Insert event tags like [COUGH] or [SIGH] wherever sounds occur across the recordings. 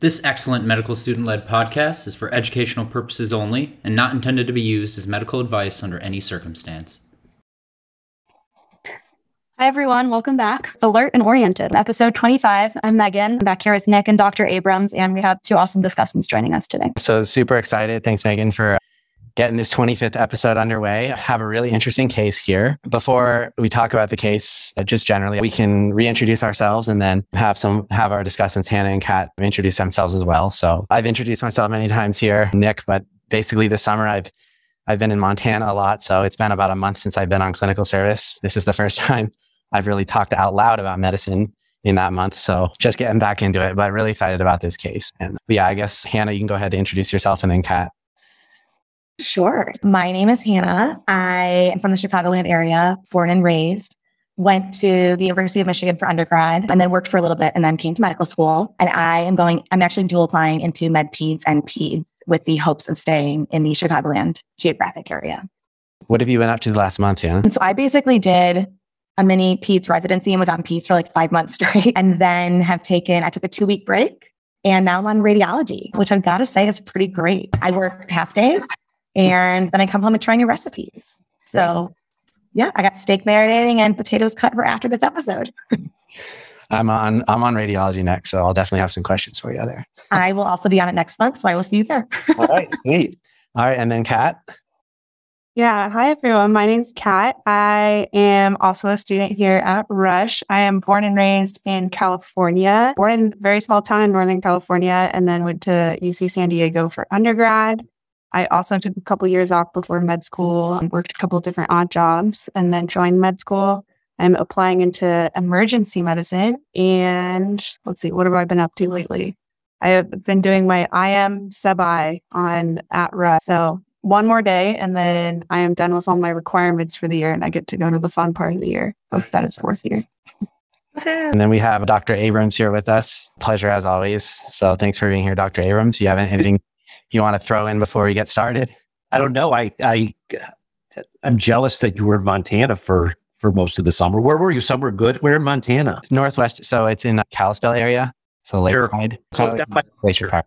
This excellent medical student led podcast is for educational purposes only and not intended to be used as medical advice under any circumstance. Hi, everyone. Welcome back. Alert and Oriented, episode 25. I'm Megan. I'm back here with Nick and Dr. Abrams, and we have two awesome discussants joining us today. So, super excited. Thanks, Megan, for getting this 25th episode underway. I have a really interesting case here. Before we talk about the case, uh, just generally, we can reintroduce ourselves and then have some have our discussants, Hannah and Kat, introduce themselves as well. So I've introduced myself many times here, Nick, but basically this summer I've I've been in Montana a lot. So it's been about a month since I've been on clinical service. This is the first [LAUGHS] time I've really talked out loud about medicine in that month. So just getting back into it, but really excited about this case. And yeah, I guess Hannah, you can go ahead and introduce yourself and then Kat. Sure. My name is Hannah. I am from the Chicagoland area, born and raised. Went to the University of Michigan for undergrad and then worked for a little bit and then came to medical school. And I am going, I'm actually dual applying into med peds and peds with the hopes of staying in the Chicagoland geographic area. What have you been up to the last month, Hannah? And so I basically did a mini peds residency and was on peds for like five months [LAUGHS] straight and then have taken, I took a two week break and now I'm on radiology, which I've got to say is pretty great. I work half days and then I come home and try new recipes. So yeah, I got steak marinating and potatoes cut for after this episode. [LAUGHS] I'm on I'm on radiology next, so I'll definitely have some questions for you there. [LAUGHS] I will also be on it next month, so I will see you there. [LAUGHS] All right, sweet. All right, and then Kat. Yeah. Hi, everyone. My name's Kat. I am also a student here at Rush. I am born and raised in California, born in a very small town in Northern California, and then went to UC San Diego for undergrad. I also took a couple years off before med school and worked a couple different odd jobs and then joined med school. I'm applying into emergency medicine. And let's see, what have I been up to lately? I have been doing my IM sub-I on at Rush. So one more day and then I am done with all my requirements for the year and I get to go to the fun part of the year. Hope that is fourth year. And then we have Dr. Abrams here with us. Pleasure as always. So thanks for being here, Dr. Abrams. You have anything you want to throw in before we get started? I don't know. I I I'm jealous that you were in Montana for for most of the summer. Where were you? Somewhere good? Where in Montana? It's northwest, so it's in Kalispell area, so lakeside, sure. so by Glacier Park.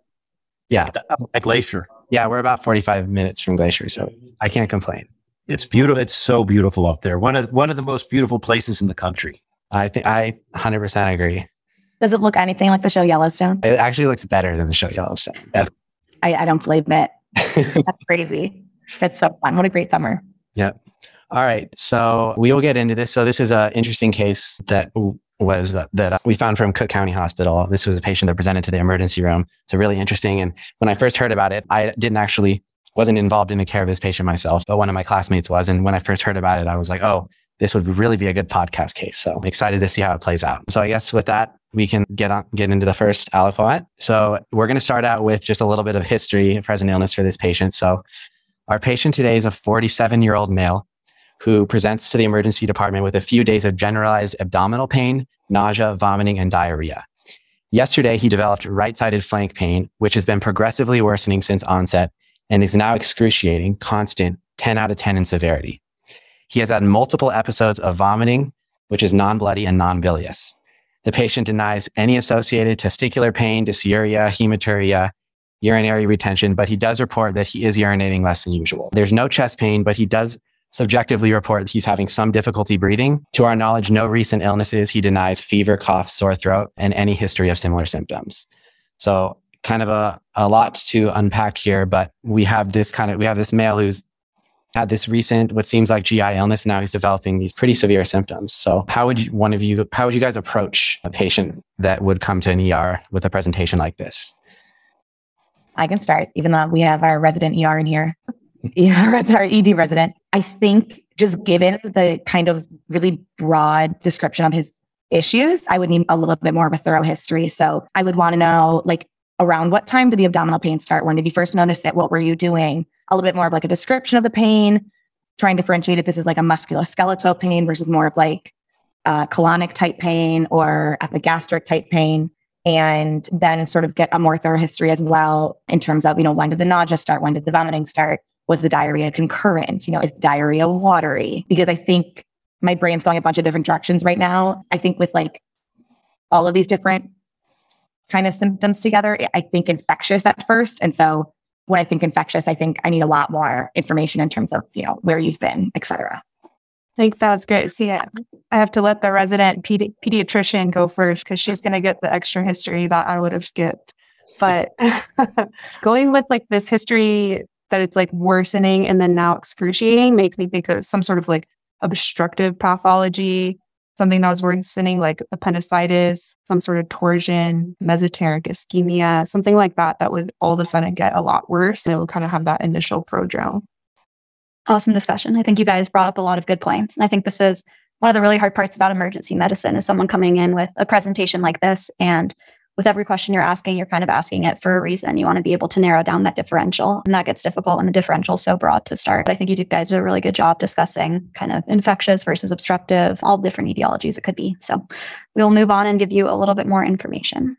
Yeah, a Glacier. Yeah, we're about 45 minutes from Glacier, so I can't complain. It's beautiful. It's so beautiful up there. One of one of the most beautiful places in the country. I think I 100% agree. Does it look anything like the show Yellowstone? It actually looks better than the show Yellowstone. Yeah. I, I don't blame it. [LAUGHS] That's crazy. That's so fun. What a great summer. Yep. All right. So we will get into this. So this is an interesting case that was that, that we found from Cook County Hospital. This was a patient that presented to the emergency room. So really interesting. And when I first heard about it, I didn't actually wasn't involved in the care of this patient myself, but one of my classmates was. And when I first heard about it, I was like, oh, this would really be a good podcast case. So I'm excited to see how it plays out. So I guess with that, we can get on get into the first aliquot. So we're going to start out with just a little bit of history of present illness for this patient. So our patient today is a 47 year old male who presents to the emergency department with a few days of generalized abdominal pain, nausea, vomiting, and diarrhea. Yesterday, he developed right sided flank pain, which has been progressively worsening since onset and is now excruciating, constant, 10 out of 10 in severity. He has had multiple episodes of vomiting, which is non bloody and non bilious. The patient denies any associated testicular pain, dysuria, hematuria, urinary retention, but he does report that he is urinating less than usual. There's no chest pain, but he does subjectively report that he's having some difficulty breathing. To our knowledge, no recent illnesses. He denies fever, cough, sore throat, and any history of similar symptoms. So kind of a, a lot to unpack here, but we have this kind of, we have this male who's had this recent, what seems like GI illness. Now he's developing these pretty severe symptoms. So how would you, one of you, how would you guys approach a patient that would come to an ER with a presentation like this? I can start, even though we have our resident ER in here. [LAUGHS] yeah, that's our ED resident. I think just given the kind of really broad description of his issues, I would need a little bit more of a thorough history. So I would want to know, like, around what time did the abdominal pain start? When did you first notice it? What were you doing? A little bit more of like a description of the pain, trying to differentiate if this is like a musculoskeletal pain versus more of like uh, colonic type pain or epigastric type pain. And then sort of get a more thorough history as well in terms of, you know, when did the nausea start? When did the vomiting start? Was the diarrhea concurrent? You know, is diarrhea watery? Because I think my brain's going a bunch of different directions right now. I think with like all of these different kind of symptoms together. I think infectious at first. And so when I think infectious, I think I need a lot more information in terms of, you know, where you've been, et cetera. I think that's great. See, I have to let the resident pedi- pediatrician go first because she's going to get the extra history that I would have skipped. But [LAUGHS] going with like this history that it's like worsening and then now excruciating makes me think of some sort of like obstructive pathology, something that was worsening like appendicitis, some sort of torsion, mesenteric ischemia, something like that, that would all of a sudden get a lot worse. And it will kind of have that initial prodrome. Awesome discussion. I think you guys brought up a lot of good points. And I think this is one of the really hard parts about emergency medicine is someone coming in with a presentation like this and with every question you're asking, you're kind of asking it for a reason. You want to be able to narrow down that differential. And that gets difficult when the differential is so broad to start. But I think you guys did a really good job discussing kind of infectious versus obstructive, all different etiologies it could be. So we'll move on and give you a little bit more information.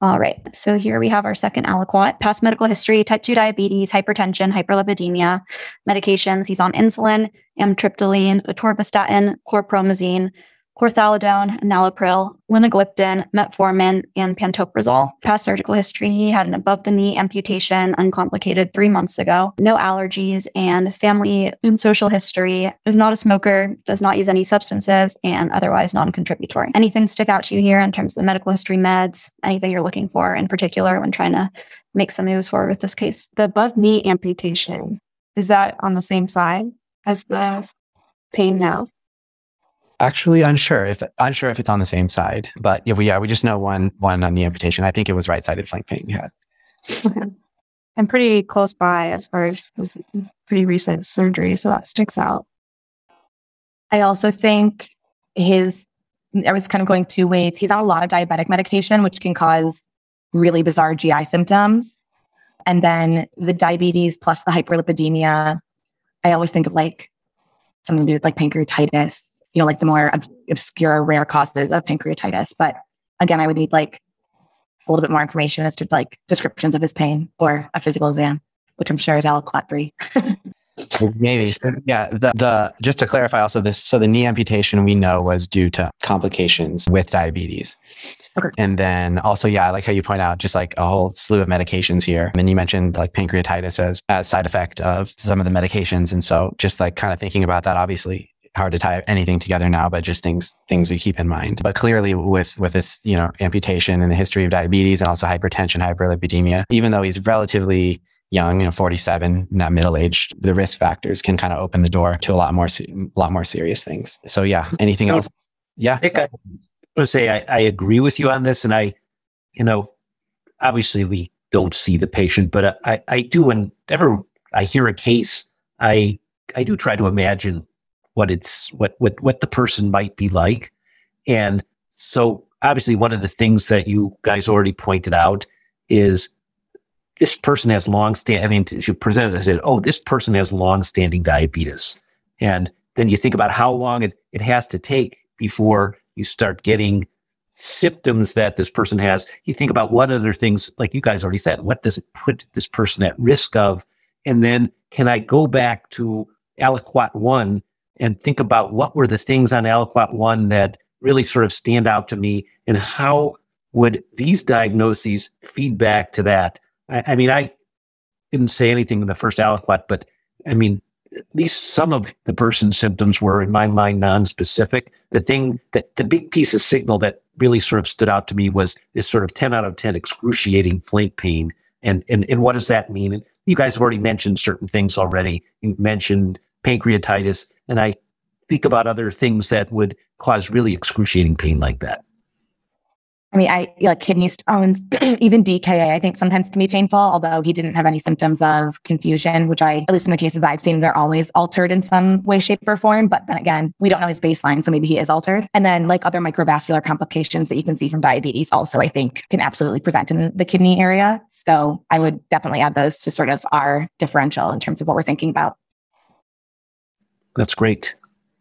All right. So here we have our second aliquot. Past medical history, type 2 diabetes, hypertension, hyperlipidemia, medications. He's on insulin, amitriptyline, atorvastatin, chlorpromazine, chlorthalidone, enalapril, linagliptin, metformin, and pantoprazole. Past surgical history, he had an above the knee amputation, uncomplicated three months ago, no allergies, and family and social history, is not a smoker, does not use any substances, and otherwise non contributory. Anything stick out to you here in terms of the medical history meds? Anything you're looking for in particular when trying to make some moves forward with this case? The above knee amputation, is that on the same side as the pain now? Actually, unsure if unsure if it's on the same side, but yeah, we yeah we just know one one on the amputation. I think it was right sided flank pain. Yeah, I'm pretty close by as far as was pretty recent surgery, so that sticks out. I also think his I was kind of going two ways. He's on a lot of diabetic medication, which can cause really bizarre GI symptoms. And then the diabetes plus the hyperlipidemia, I always think of like something to do with like pancreatitis you know, like the more ob- obscure, rare causes of pancreatitis. But again, I would need like a little bit more information as to like descriptions of his pain or a physical exam, which I'm sure is aliquot three. [LAUGHS] maybe. So, yeah. The, the just to clarify, also this. So the knee amputation we know was due to complications with diabetes, Okay. and then also yeah, I like how you point out just like a whole slew of medications here. And then you mentioned like pancreatitis as a side effect of some of the medications, and so just like kind of thinking about that, obviously hard to tie anything together now, but just things things we keep in mind. But clearly, with with this you know amputation and the history of diabetes and also hypertension, hyperlipidemia, even though he's relatively young, you know, 47, not middle aged, the risk factors can kind of open the door to a lot more, a lot more serious things. So yeah, anything else? Yeah. I want to say I, I agree with you on this, and I, you know, obviously we don't see the patient, but I, I do. Whenever I hear a case, I I do try to imagine what it's what what what the person might be like, and so obviously one of the things that you guys already pointed out is this person has long stand. I mean, you presented, I said, oh, this person has long standing diabetes, and then you think about how long it, it has to take before you start getting symptoms that this person has. You think about what other things, like you guys already said, what does it put this person at risk of? And then can I go back to aliquot one and think about what were the things on aliquot one that really sort of stand out to me and how would these diagnoses feed back to that? I, I mean, I didn't say anything in the first aliquot, but I mean, at least some of the person's symptoms were in my mind non-specific. The thing that the big piece of signal that really sort of stood out to me was this sort of 10 out of 10 excruciating flank pain. And, and, and what does that mean? And you guys have already mentioned certain things already. You mentioned pancreatitis, and I think about other things that would cause really excruciating pain like that. I mean, I like kidney stones, [CLEARS THROAT] even DKA, I think sometimes can be painful, although he didn't have any symptoms of confusion, which I, at least in the cases I've seen, they're always altered in some way, shape, or form. But then again, we don't know his baseline, so maybe he is altered. And then like other microvascular complications that you can see from diabetes also, I think can absolutely present in the kidney area. So I would definitely add those to sort of our differential in terms of what we're thinking about. That's great.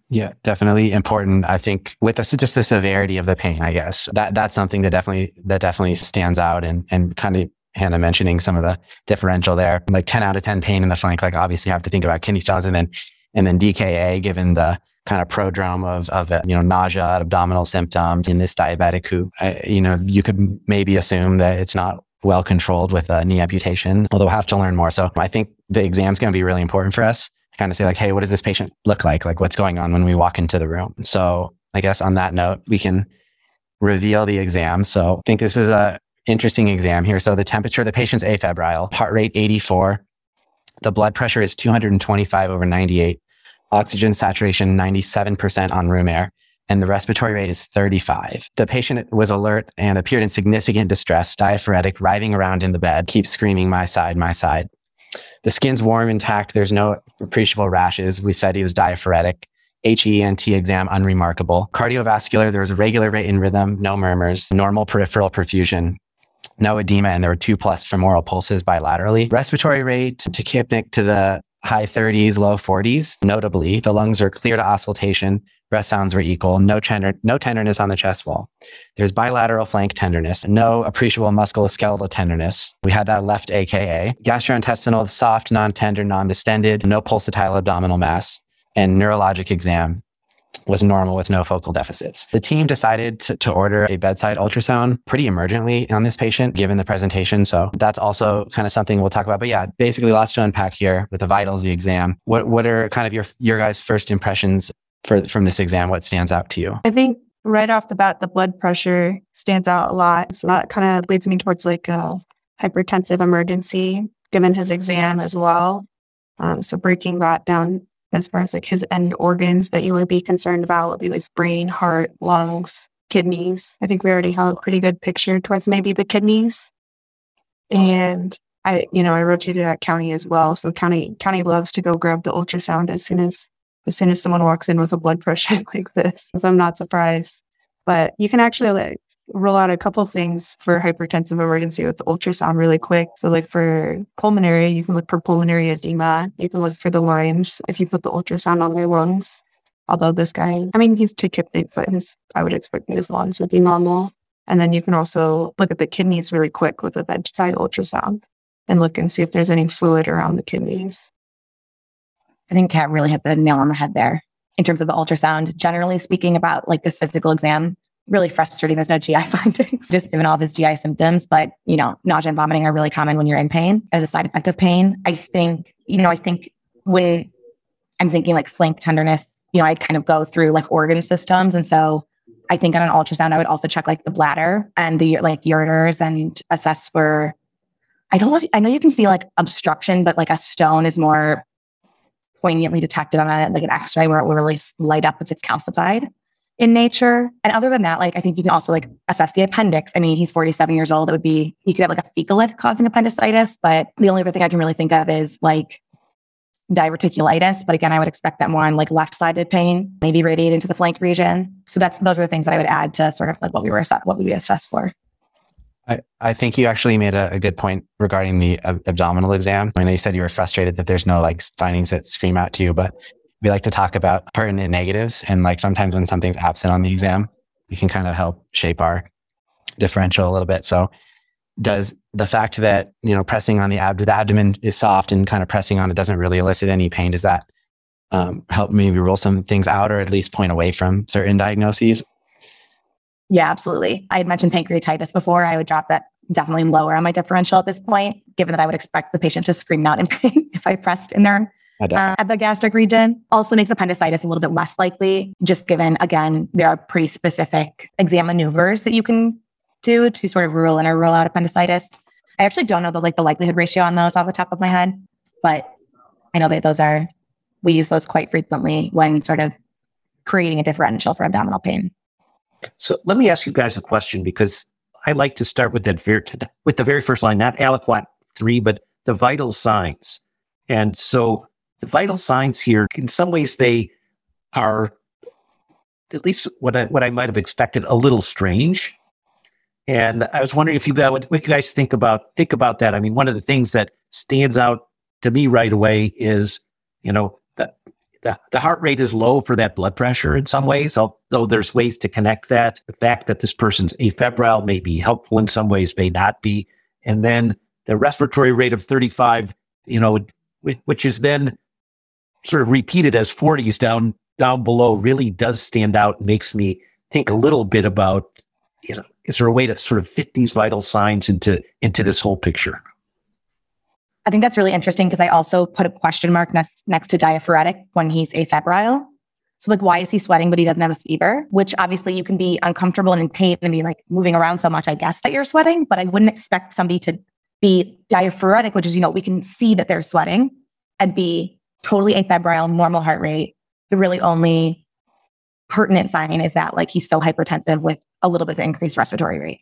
Yeah, definitely important. I think with the, just the severity of the pain, I guess that that's something that definitely that definitely stands out and and kind of Hannah mentioning some of the differential there, like ten out of ten pain in the flank. Like obviously, have to think about kidney stones and then and then DKA, given the kind of prodrome of, of you know, nausea, abdominal symptoms in this diabetic who, you know, you could maybe assume that it's not well controlled with a knee amputation, although we'll have to learn more. So I think the exam is going to be really important for us kind of say like, Hey, what does this patient look like? Like what's going on when we walk into the room? So I guess on that note, we can reveal the exam. So I think this is a interesting exam here. So the temperature, the patient's afebrile, heart rate 84. The blood pressure is 225 over 98 oxygen saturation 97% on room air, and the respiratory rate is 35. The patient was alert and appeared in significant distress, diaphoretic, writhing around in the bed, keeps screaming, my side, my side. The skin's warm, intact. There's no appreciable rashes. We said he was diaphoretic. HENT exam unremarkable. Cardiovascular, there was a regular rate in rhythm, no murmurs, normal peripheral perfusion, no edema, and there were two plus femoral pulses bilaterally. Respiratory rate tachypneic to the high 30s, low 40s. Notably, the lungs are clear to auscultation. Breath sounds were equal. No, tender, no tenderness on the chest wall. There's bilateral flank tenderness. No appreciable musculoskeletal tenderness. We had that left AKA. Gastrointestinal, soft, non-tender, non-distended. No pulsatile abdominal mass. And neurologic exam was normal with no focal deficits. The team decided to, to, order a bedside ultrasound pretty emergently on this patient, given the presentation. So that's also kind of something we'll talk about. But yeah, basically lots to unpack here with the vitals, the exam. What what are kind of your your guys' first impressions for from this exam? What stands out to you? I think right off the bat, the blood pressure stands out a lot. So that kind of leads me towards like a hypertensive emergency, given his exam as well. Um, so breaking that down as far as like his end organs that you would be concerned about would be like brain, heart, lungs, kidneys. I think we already have a pretty good picture towards maybe the kidneys. And I, you know, I rotated at county as well. So county county loves to go grab the ultrasound as soon as as soon as someone walks in with a blood pressure [LAUGHS] like this. So I'm not surprised. But you can actually like roll out a couple things for hypertensive emergency with the ultrasound really quick. So like for pulmonary, you can look for pulmonary edema. You can look for the lines if you put the ultrasound on their lungs. Although this guy, I mean, he's tachypneic, but his, I would expect his lungs would be normal. And then you can also look at the kidneys really quick with a bedside ultrasound and look and see if there's any fluid around the kidneys. I think Kat really hit the nail on the head there in terms of the ultrasound. Generally speaking about like this physical exam, really frustrating. There's no GI [LAUGHS] findings, just given all of his GI symptoms. But, you know, nausea and vomiting are really common when you're in pain as a side effect of pain. I think, you know, I think when I'm thinking like flank tenderness, you know, I kind of go through like organ systems. And so I think on an ultrasound, I would also check like the bladder and the like ureters and assess for, I don't I know you can see like obstruction, but like a stone is more poignantly detected on a, like an x-ray where it will really light up if it's calcified in nature. And other than that, like I think you can also like assess the appendix. I mean, he's 47 years old. It would be you could have like a fecalith causing appendicitis, but the only other thing I can really think of is like diverticulitis. But again, I would expect that more on like left-sided pain, maybe radiate into the flank region. So that's those are the things that I would add to sort of like what we were what we assessed for. I, I think you actually made a, a good point regarding the ab- abdominal exam. I know you said you were frustrated that there's no like findings that scream out to you, but we like to talk about pertinent negatives. And like sometimes when something's absent on the exam, we can kind of help shape our differential a little bit. So does the fact that, you know, pressing on the, ab- the abdomen is soft and kind of pressing on it doesn't really elicit any pain, does that um, help maybe rule some things out or at least point away from certain diagnoses? Yeah, absolutely. I had mentioned pancreatitis before. I would drop that definitely lower on my differential at this point, given that I would expect the patient to scream out in [LAUGHS] pain if I pressed in there uh, at the gastric region also makes appendicitis a little bit less likely, just given, again, there are pretty specific exam maneuvers that you can do to sort of rule in or rule out appendicitis. I actually don't know the like the likelihood ratio on those off the top of my head, but I know that those are we use those quite frequently when sort of creating a differential for abdominal pain. So let me ask you guys a question because I like to start with that very with the very first line, not aliquot three, but the vital signs. And so the vital signs here, in some ways, they are at least what I, what I might have expected, a little strange. And I was wondering if you guys, what, you guys think about think about that. I mean, one of the things that stands out to me right away is, you know, the, the, heart rate is low for that blood pressure in some ways, although there's ways to connect that. The fact that this person's afebrile may be helpful in some ways, may not be. And then the respiratory rate of 35, you know, which is then sort of repeated as 40s down down below really does stand out and makes me think a little bit about, you know, is there a way to sort of fit these vital signs into into this whole picture? I think that's really interesting because I also put a question mark next next to diaphoretic when he's afebrile. So like, why is he sweating but he doesn't have a fever? Which obviously you can be uncomfortable and in pain and be like moving around so much. I guess that you're sweating, but I wouldn't expect somebody to be diaphoretic, which is you know we can see that they're sweating, and be totally afebrile, normal heart rate. The really only pertinent sign is that like he's still hypertensive with a little bit of increased respiratory rate.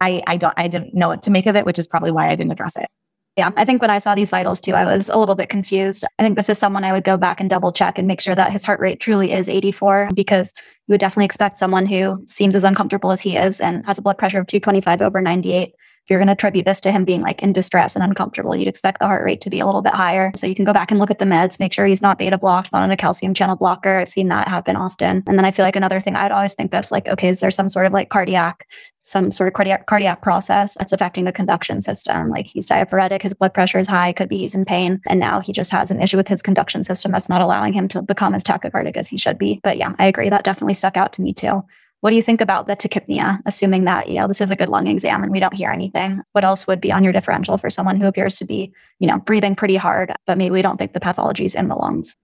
I I don't I didn't know what to make of it, which is probably why I didn't address it. Yeah, I think when I saw these vitals too, I was a little bit confused. I think this is someone I would go back and double check and make sure that his heart rate truly is 84 because you would definitely expect someone who seems as uncomfortable as he is and has a blood pressure of 225 over 98 if you're going to attribute this to him being like in distress and uncomfortable, you'd expect the heart rate to be a little bit higher. So you can go back and look at the meds, make sure he's not beta blocked, not on a calcium channel blocker. I've seen that happen often. And then I feel like another thing I'd always think that's like, okay, is there some sort of like cardiac, some sort of cardiac cardiac process that's affecting the conduction system? Like he's diaphoretic, his blood pressure is high, could be he's in pain, and now he just has an issue with his conduction system that's not allowing him to become as tachycardic as he should be. But yeah, I agree. That definitely stuck out to me too. What do you think about the tachypnea, assuming that, you know, this is a good lung exam and we don't hear anything? What else would be on your differential for someone who appears to be, you know, breathing pretty hard, but maybe we don't think the pathology is in the lungs?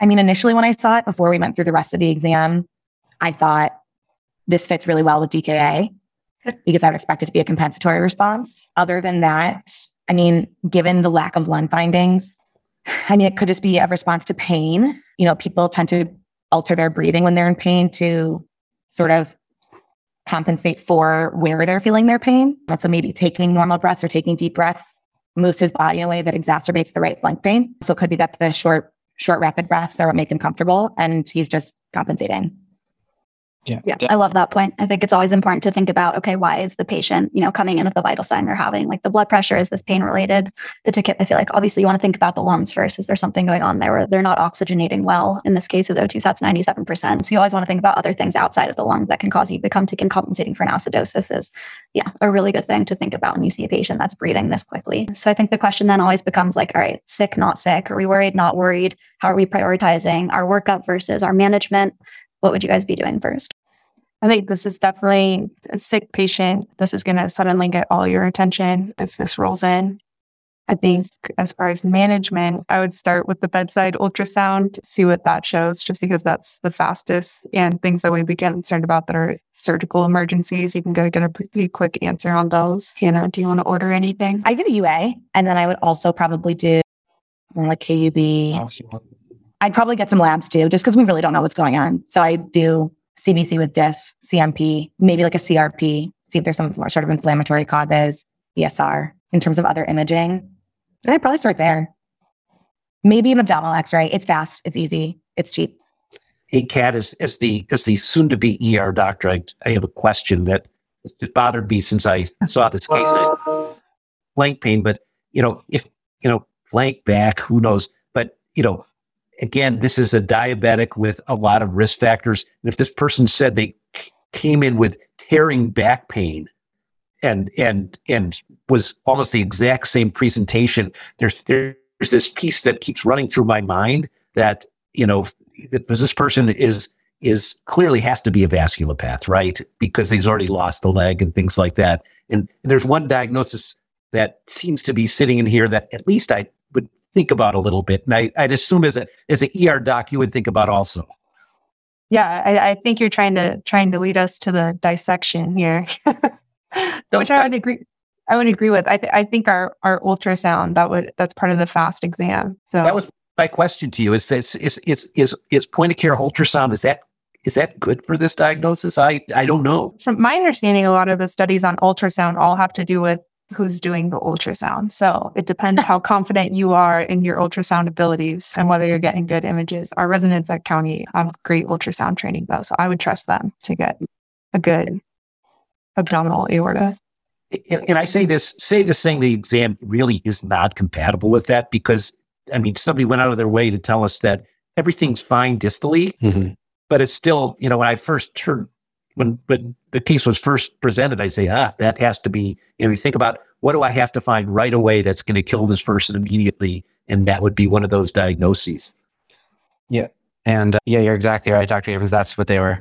I mean, initially when I saw it before we went through the rest of the exam, I thought this fits really well with DKA because I would expect it to be a compensatory response. Other than that, I mean, given the lack of lung findings, I mean, it could just be a response to pain. You know, people tend to alter their breathing when they're in pain to sort of compensate for where they're feeling their pain. and So maybe taking normal breaths or taking deep breaths moves his body in a way that exacerbates the right flank pain. So it could be that the short, short, rapid breaths are what make him comfortable and he's just compensating. Yeah. yeah. I love that point. I think it's always important to think about, okay, why is the patient, you know, coming in with the vital sign they're having? Like the blood pressure, is this pain related? The ticket, I feel like obviously you want to think about the lungs first. Is there something going on there where they're not oxygenating well? In this case with O2 sats 97%. So you always want to think about other things outside of the lungs that can cause you to become ticket compensating for an acidosis is yeah, a really good thing to think about when you see a patient that's breathing this quickly. So I think the question then always becomes like, all right, sick, not sick. Are we worried, not worried? How are we prioritizing our workup versus our management? What would you guys be doing first? I think this is definitely a sick patient. This is going to suddenly get all your attention if this rolls in. I think as far as management, I would start with the bedside ultrasound, to see what that shows, just because that's the fastest and things that we be getting concerned about that are surgical emergencies. You can go get a pretty quick answer on those. Hannah, do you want to order anything? I get a UA, and then I would also probably do more like KUB. Oh, I'd probably get some labs too, just because we really don't know what's going on. So I do CBC with DIS, CMP, maybe like a CRP, see if there's some sort of inflammatory causes, ESR in terms of other imaging. I'd probably start there. Maybe an abdominal x-ray. It's fast, it's easy, it's cheap. Hey, Kat, as, as the as the soon to be ER doctor, I, I have a question that has bothered me since I saw this case. Flank pain, but you know, if you know, flank back, who knows? But you know, again, this is a diabetic with a lot of risk factors. And if this person said they came in with tearing back pain and and and was almost the exact same presentation, there's there's this piece that keeps running through my mind that you know this person is is clearly has to be a vasculopath, right? Because he's already lost a leg and things like that. And, and there's one diagnosis that seems to be sitting in here that at least I think about a little bit. And I, would assume as a as an ER doc, you would think about also. Yeah, I, I, think you're trying to trying to lead us to the dissection here, [LAUGHS] which I would agree. I would agree with. I, th- I think our our ultrasound that would that's part of the fast exam. So that was my question to you. Is this is is is is point of care ultrasound? Is that is that good for this diagnosis? I I don't know. From my understanding, a lot of the studies on ultrasound all have to do with who's doing the ultrasound. So it depends how confident you are in your ultrasound abilities and whether you're getting good images. Our residents at County have great ultrasound training though. So I would trust them to get a good abdominal aorta. And, and I say this, say this saying the exam really is not compatible with that because I mean, somebody went out of their way to tell us that everything's fine distally, mm-hmm. but it's still, you know, when I first heard when when the case was first presented, I say, ah, that has to be. You know, you think about what do I have to find right away that's going to kill this person immediately, and that would be one of those diagnoses. Yeah, And uh, yeah, you're exactly right, Dr. Evans. That's what they were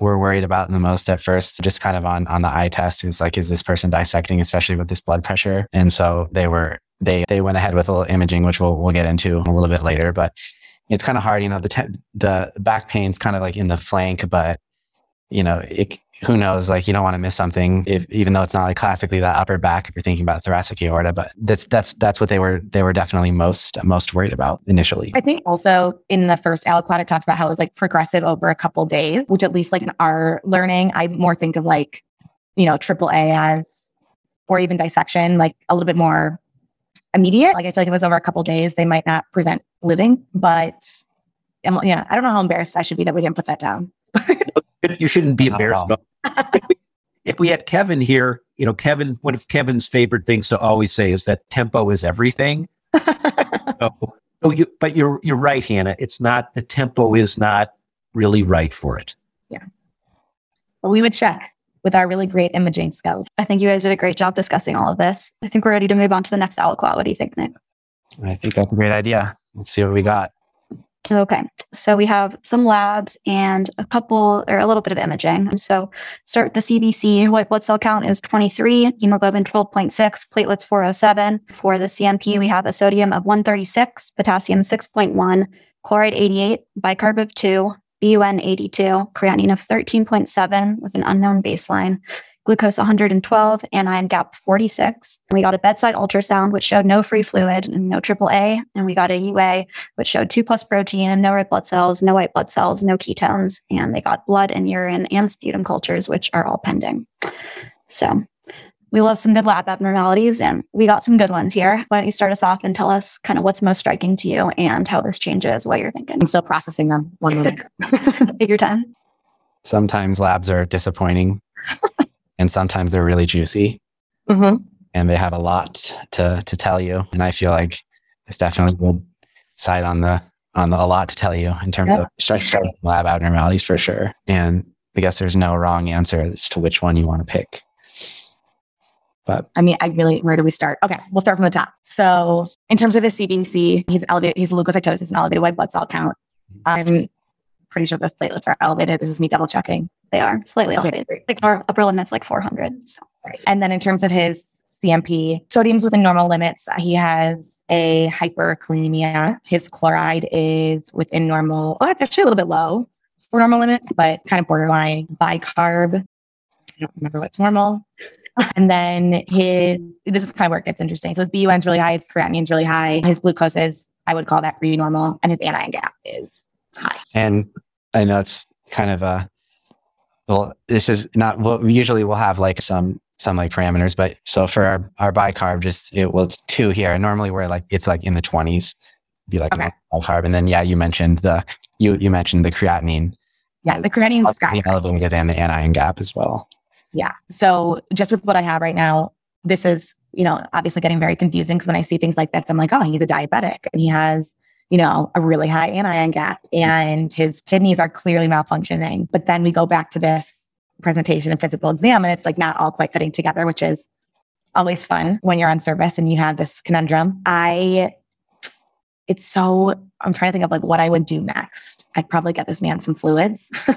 were worried about the most at first, just kind of on on the eye test. Is like, is this person dissecting, especially with this blood pressure? And so they were they they went ahead with a little imaging, which we'll we'll get into a little bit later. But it's kind of hard, you know. The te- the back pain's kind of like in the flank, but you know, it, who knows? Like, you don't want to miss something, if even though it's not like classically that upper back, if you're thinking about thoracic aorta. But that's that's that's what they were they were definitely most most worried about initially. I think also in the first aliquot, it talks about how it was like progressive over a couple days, which at least like in our learning, I more think of like, you know, triple A as, or even dissection, like a little bit more immediate. Like I feel like if it was over a couple days, they might not present living, but um, yeah, I don't know how embarrassed I should be that we didn't put that down. [LAUGHS] You shouldn't be Not at embarrassed. Um, about if we had Kevin here, you know, Kevin, one of Kevin's favorite things to always say is that tempo is everything. [LAUGHS] so, so you, but you're you're right, Hannah. It's not the tempo is not really right for it. Yeah. But we would check with our really great imaging skills. I think you guys did a great job discussing all of this. I think we're ready to move on to the next aliquot. What do you think, Nick? I think that's a great idea. Let's see what we got. Okay, so we have some labs and a couple or a little bit of imaging. So start the CBC. White blood cell count is 23, hemoglobin 12.6, platelets 407. For the CMP, we have a sodium of 136, potassium 6.1, chloride 88, bicarb of 2, BUN 82, creatinine of 13.7 with an unknown baseline, glucose 112, anion gap 46. We got a bedside ultrasound, which showed no free fluid and no AAA. And we got a UA, which showed two plus protein and no red blood cells, no white blood cells, no ketones. And they got blood and urine and sputum cultures, which are all pending. So we love some good lab abnormalities and we got some good ones here. Why don't you start us off and tell us kind of what's most striking to you and how this changes what you're thinking? I'm still processing them. One moment. [LAUGHS] Take your time. Sometimes labs are disappointing, [LAUGHS] and sometimes they're really juicy, Mhm. and they have a lot to to tell you. And I feel like this definitely would side on the on the a lot to tell you in terms Yeah. of starting lab abnormalities for sure. And I guess there's no wrong answer as to which one you want to pick. But I mean, I really, where do we start? Okay, we'll start from the top. So, in terms of his CBC, he's elevated, he's leukocytosis and elevated white blood cell count. I'm pretty sure those platelets are elevated. This is me double checking. They are slightly Okay. elevated. Like our upper limit's like 400. So And then in terms of his CMP, sodium's within normal limits. He has a hyperkalemia. His chloride is within normal. Oh, it's actually a little bit low for normal limits, but kind of borderline bicarb. I don't remember what's normal. [LAUGHS] And then his, this is kind of where it gets interesting. So his BUN's really high, his creatinine's really high. His glucose is, I would call that pretty normal. And his anion gap is high. and I know it's kind of a well, this is not well, usually we'll have like some some like parameters, but so for our, our bicarb, just it well, it's two here. Normally we're like it's like in the twenties, be like Okay. bicarb, and then yeah, you mentioned the you you mentioned the creatinine, Yeah, the creatinine's sky. the elevated and the anion gap as well. Yeah. So just with what I have right now, this is, you know, obviously getting very confusing because when I see things like this, I'm like, oh, he's a diabetic and he has, you know, a really high anion gap and his kidneys are clearly malfunctioning. But then we go back to this presentation and physical exam and it's like not all quite fitting together, which is always fun when you're on service and you have this conundrum. I, it's so, I'm trying to think of like what I would do next. I'd probably get this man some fluids. [LAUGHS]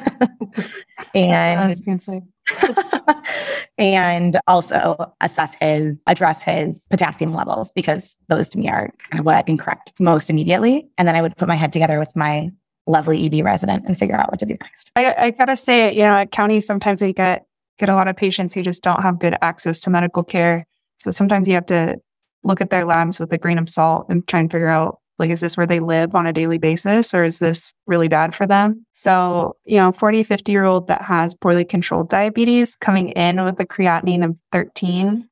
[LAUGHS] and [LAUGHS] and also assess his, address his potassium levels because those to me are kind of what I can correct most immediately. And then I would put my head together with my lovely ED resident and figure out what to do next. I, I gotta say, you know, at county, sometimes we get get a lot of patients who just don't have good access to medical care. So sometimes you have to look at their labs with a grain of salt and try and figure out like, is this where they live on a daily basis or is this really bad for them? So, you know, 40, 50 year old that has poorly controlled diabetes coming in with a creatinine of 13,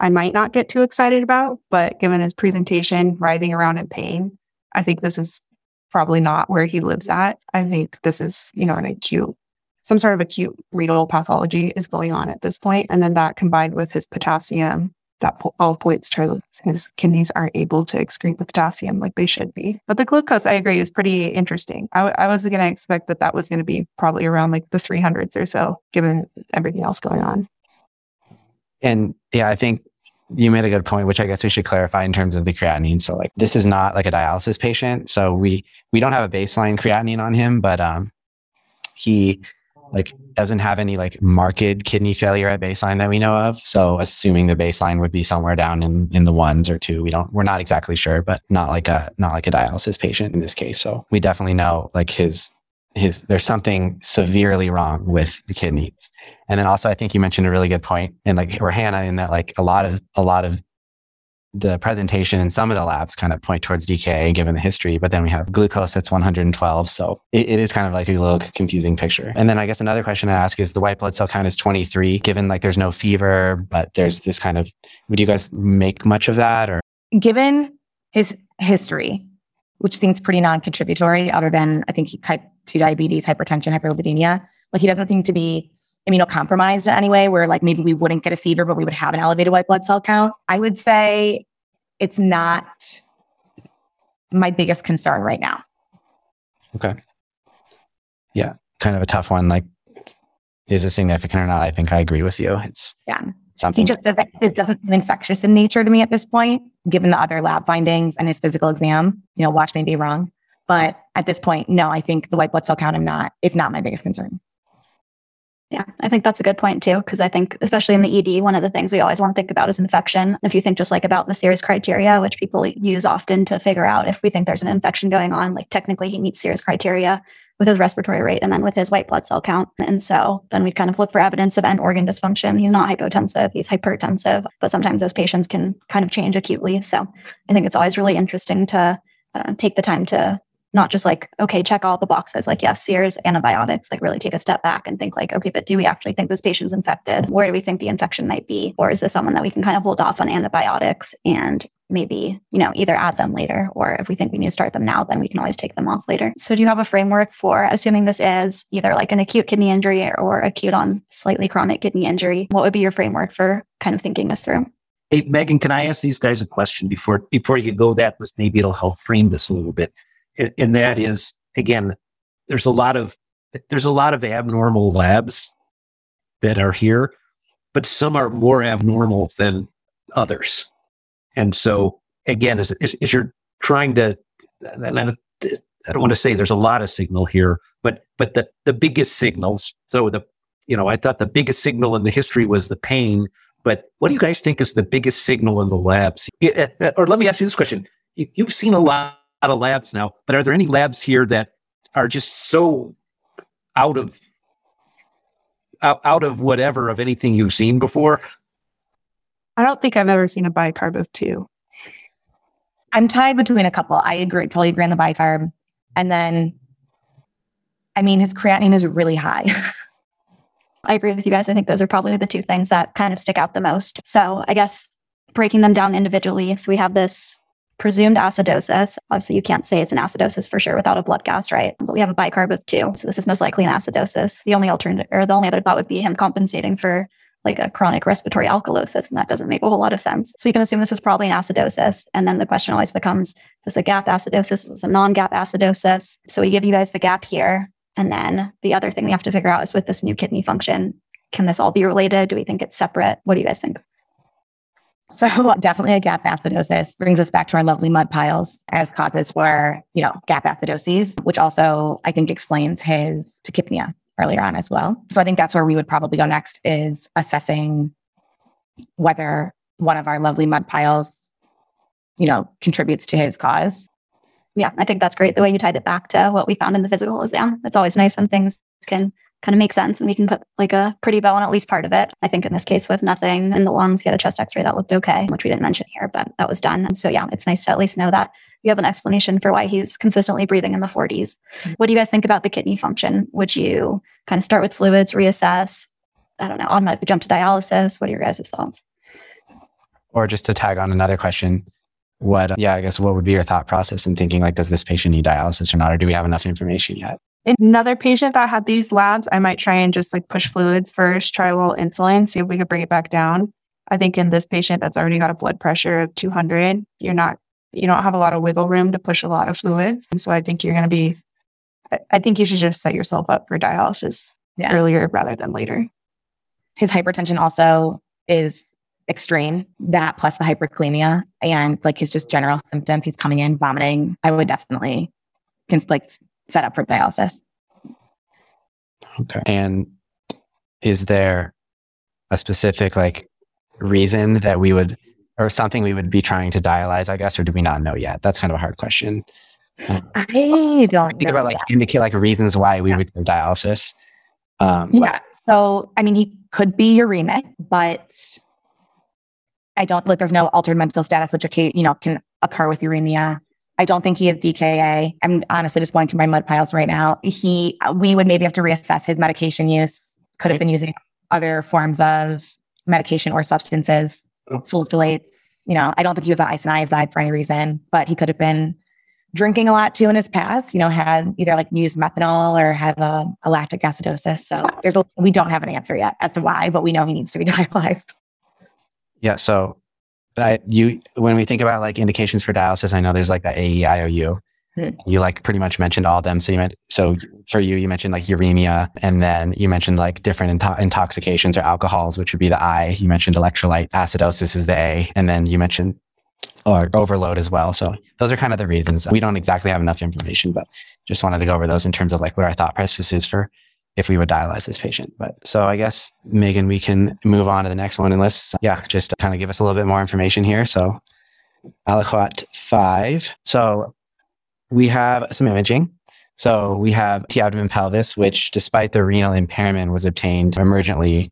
I might not get too excited about, but given his presentation, writhing around in pain, I think this is probably not where he lives at. I think this is, you know, an acute, some sort of acute renal pathology is going on at this point. And then that combined with his potassium, that po- all points to his kidneys aren't able to excrete the potassium like they should be. But the glucose, I agree, is pretty interesting. I, w- I was going to expect that that was going to be probably around like the 300s or so, given everything else going on. And yeah, I think you made a good point, which I guess we should clarify in terms of the creatinine. So like this is not like a dialysis patient. So we we don't have a baseline creatinine on him, but um he like doesn't have any like marked kidney failure at baseline that we know of. So assuming the baseline would be somewhere down in in the ones or two, we don't we're not exactly sure, but not like a not like a dialysis patient in this case. So we definitely know like his his there's something severely wrong with the kidneys. And then also I think you mentioned a really good point and like or Hannah in that like a lot of a lot of the presentation and some of the labs kind of point towards DKA given the history, but then we have glucose that's 112. So it, it is kind of like a little confusing picture. And then I guess another question I ask is the white blood cell count is 23, given like there's no fever, but there's this kind of, would you guys make much of that or? Given his history, which seems pretty non-contributory other than I think type 2 diabetes, hypertension, hyperlipidemia, like he doesn't seem to be immunocompromised in any way where like maybe we wouldn't get a fever, but we would have an elevated white blood cell count. I would say it's not my biggest concern right now. Okay. Yeah. Kind of a tough one. Like, is it significant or not? I think I agree with you. It's Yeah. He something. just doesn't, it doesn't feel infectious in nature to me at this point, given the other lab findings and his physical exam. You know, watch me be wrong. But at this point, no, I think the white blood cell count, I'm not, it's not my biggest concern. Yeah, I think that's a good point too, because I think, especially in the ED, one of the things we always want to think about is infection. If you think just like about the SIRS criteria, which people use often to figure out if we think there's an infection going on, like technically he meets SIRS criteria with his respiratory rate and then with his white blood cell count. And so then we'd kind of look for evidence of end organ dysfunction. He's not hypotensive, he's hypertensive, but sometimes those patients can kind of change acutely. So I think it's always really interesting to uh, take the time to not just like, okay, check all the boxes, like, yes, SIRS, antibiotics, like really take a step back and think like, okay, but do we actually think this patient's infected? Where do we think the infection might be? Or is this someone that we can kind of hold off on antibiotics and maybe, you know, either add them later, or if we think we need to start them now, then we can always take them off later. So do you have a framework for assuming this is either like an acute kidney injury or acute on slightly chronic kidney injury? What would be your framework for kind of thinking this through? Hey, Megan, can I ask these guys a question before before you go that was maybe it'll help frame this a little bit. And, that is again, there's a lot of there's a lot of abnormal labs that are here, but some are more abnormal than others. And so again, as, as, as you're trying to, I, don't want to say there's a lot of signal here, but but the the biggest signals. So the you know, I thought the biggest signal in the history was the pain. But what do you guys think is the biggest signal in the labs? Or let me ask you this question: You- You've seen a lot of labs now, but are there any labs here that are just so out of out, out of whatever of anything you've seen before? I don't think I've ever seen a bicarb of two. I'm tied between a couple. I agree, totally agree on the bicarb. And then, I mean, his creatinine is really high. [LAUGHS] I agree with you guys. I think those are probably the two things that kind of stick out the most. So I guess breaking them down individually. So we have this presumed acidosis. Obviously, you can't say it's an acidosis for sure without a blood gas, right? But we have a bicarb of two. So this is most likely an acidosis. The only alternative or the only other thought would be him compensating for like a chronic respiratory alkalosis. And that doesn't make a whole lot of sense. So you can assume this is probably an acidosis. And then the question always becomes, is this a gap acidosis? Is this a non-gap acidosis? So we give you guys the gap here. And then the other thing we have to figure out is with this new kidney function, can this all be related? Do we think it's separate? What do you guys think? So [LAUGHS] definitely a gap acidosis brings us back to our lovely MUDPILES as causes for, you know, gap acidoses, which also I think explains his tachypnea earlier on as well. So I think that's where we would probably go next is assessing whether one of our lovely MUDPILES, you know, contributes to his cause. Yeah, I think that's great. The way you tied it back to what we found in the physical exam. It's always nice when things can kind of make sense and we can put like a pretty bow on at least part of it. I think in this case with nothing in the lungs, he had a chest x-ray that looked okay, which we didn't mention here, but that was done. So yeah, it's nice to at least know that you have an explanation for why he's consistently breathing in the 40s. Mm-hmm. What do you guys think about the kidney function? Would you kind of start with fluids, reassess? I don't know, automatically jump to dialysis? What are your guys' thoughts? Or just to tag on another question, what, uh, yeah, I guess what would be your thought process in thinking like, does this patient need dialysis or not? Or do we have enough information yet? Another patient that had these labs, I might try and just like push fluids first, try a little insulin, see if we could bring it back down. I think in this patient that's already got a blood pressure of 200, you're not, you don't have a lot of wiggle room to push a lot of fluids. And so I think you're going to be, I- I think you should just set yourself up for dialysis Yeah. earlier rather than later. His hypertension also is extreme. That plus the hyperkalemia and like his just general symptoms. He's coming in vomiting. I would definitely can like set up for dialysis. Okay. And is there a specific like reason that we would or something we would be trying to dialyze, I guess, or do we not know yet? That's kind of a hard question. I don't Think about like that. indicate like reasons why we would do dialysis. Um, Yeah. So, I mean, he could be uremic, but I don't like there's no altered mental status, which you know can occur with uremia. I don't think he has DKA. I'm honestly just going through my MUDPILES right now. He, we would maybe have to reassess his medication use. Could have been using other forms of medication or substances, salicylates. You know, I don't think he was on isoniazid for any reason, but he could have been drinking a lot too in his past. You know, had either like used methanol or have a, a lactic acidosis. So there's a, we don't have an answer yet as to why, but we know he needs to be [LAUGHS] dialyzed. Yeah. So, I, you when we think about like indications for dialysis, I know there's like the E, AEIOU. Hmm. You like pretty much mentioned all of them. So you meant so for you, you mentioned like uremia, and then you mentioned like different into- intoxications or alcohols, which would be the I. You mentioned electrolyte acidosis is the A, and then you mentioned or overload as well. So those are kind of the reasons. We don't exactly have enough information, but just wanted to go over those in terms of like what our thought process is for if we would dialyze this patient. But so I guess Megan, we can move on to the next one unless yeah, just kind of give us a little bit more information here. So aliquot five. So we have some imaging. So we have T abdomen pelvis, which despite the renal impairment was obtained emergently,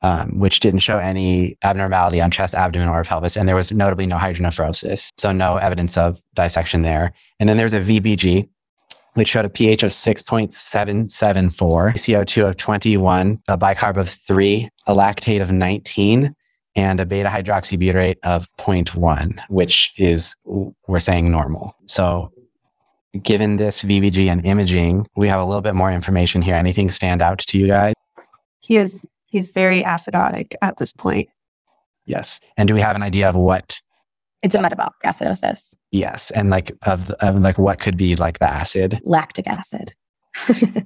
um, which didn't show any abnormality on chest, abdomen, or pelvis. And there was notably no hydronephrosis. So no evidence of dissection there. And then there's a VBG, which showed a pH of 6.774, CO2 of 21, a bicarb of 3, a lactate of 19, and a beta hydroxybutyrate of 0.1, which is, we're saying normal. So given this VBG and imaging, we have a little bit more information here. Anything stand out to you guys? He is he's very acidotic at this point. Yes. And do we have an idea of what? It's a metabolic acidosis, Yes. And like of, the, of like what could be like the acid? lactic acid. [LAUGHS]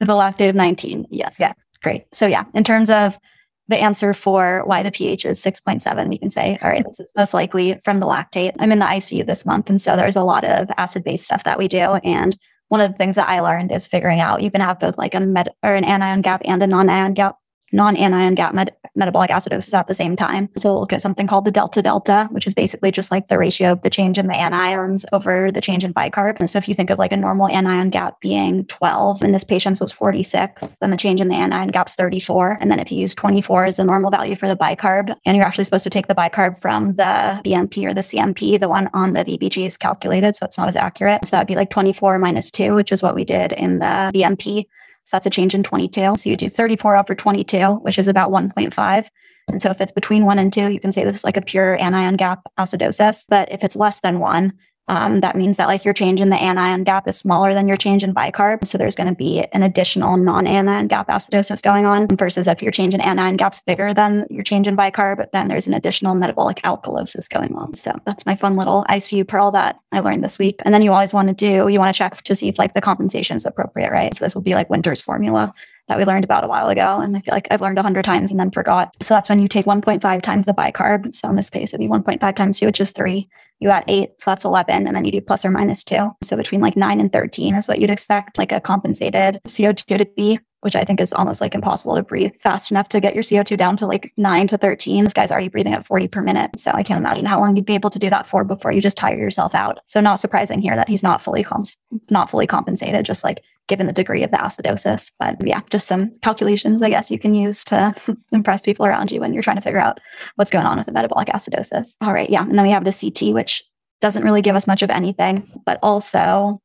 The lactate of 19. Yes. Yeah. Great. So yeah, in terms of the answer for why the pH is 6.7, we can say, all right, this is most likely from the lactate. I'm in the ICU this month. And so there's a lot of acid based stuff that we do. And one of the things that I learned is figuring out you can have both like a med or an anion gap and a non-anion gap, non-anion gap med- metabolic acidosis at the same time. So we'll look at something called the delta delta, which is basically just like the ratio of the change in the anions over the change in bicarb. And so if you think of like a normal anion gap being 12 and this patient's was 46, then the change in the anion gap's 34. And then if you use 24 as the normal value for the bicarb, and you're actually supposed to take the bicarb from the BMP or the CMP, the one on the VBG is calculated, so it's not as accurate. So that would be like 24 minus 2, which is what we did in the BMP. So that's a change in 22. So you do 34 over 22, which is about 1.5. And so if it's between one and two, you can say this is like a pure anion gap acidosis. But if it's less than one, um, that means that like your change in the anion gap is smaller than your change in bicarb. So there's going to be an additional non-anion gap acidosis going on versus if your change in anion gap's bigger than your change in bicarb, then there's an additional metabolic alkalosis going on. So that's my fun little ICU pearl that I learned this week. And then you always want to do, you want to check to see if like the compensation is appropriate, right? So this will be like Winter's formula that we learned about a while ago. And I feel like I've learned a hundred times and then forgot. So that's when you take 1.5 times the bicarb. So in this case, it'd be 1.5 times two, which is three. You add eight, so that's 11. And then you do plus or minus two. So between like nine and 13 is what you'd expect like a compensated CO2 to be, which I think is almost like impossible to breathe fast enough to get your CO2 down to like nine to 13. This guy's already breathing at 40 per minute. So I can't imagine how long you'd be able to do that for before you just tire yourself out. So not surprising here that he's not fully comp- not fully compensated, just like given the degree of the acidosis. But yeah, just some calculations I guess you can use to [LAUGHS] impress people around you when you're trying to figure out what's going on with the metabolic acidosis. All right, yeah. And then we have the CT, which doesn't really give us much of anything, but also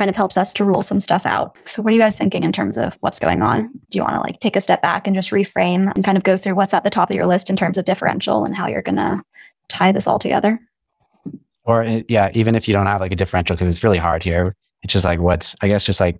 kind of helps us to rule some stuff out. So what are you guys thinking in terms of what's going on? Do you want to like take a step back and just reframe and kind of go through what's at the top of your list in terms of differential and how you're going to tie this all together? Or uh, yeah, even if you don't have like a differential, because it's really hard here. It's just like what's I guess just like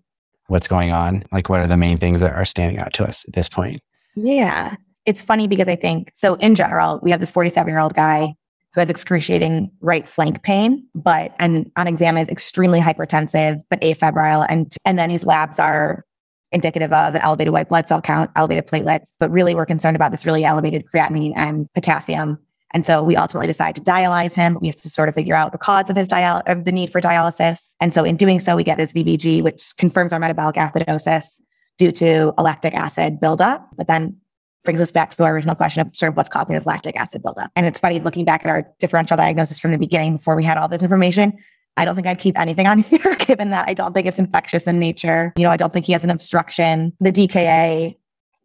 what's going on. Like what are the main things that are standing out to us at this point? Yeah. It's funny because I think so in general, we have this 47 year old guy who has excruciating right flank pain, but and on exam is extremely hypertensive, but afebrile, and and then his labs are indicative of an elevated white blood cell count, elevated platelets, but really we're concerned about this really elevated creatinine and potassium. And so we ultimately decide to dialyze him. We have to sort of figure out the cause of his dial of the need for dialysis. And so in doing so, we get this VBG, which confirms our metabolic acidosis due to lactic acid buildup. But then brings us back to our original question of sort of what's causing this lactic acid buildup. And it's funny looking back at our differential diagnosis from the beginning before we had all this information. I don't think I'd keep anything on [LAUGHS] here, given that I don't think it's infectious in nature. You know, I don't think he has an obstruction. The DKA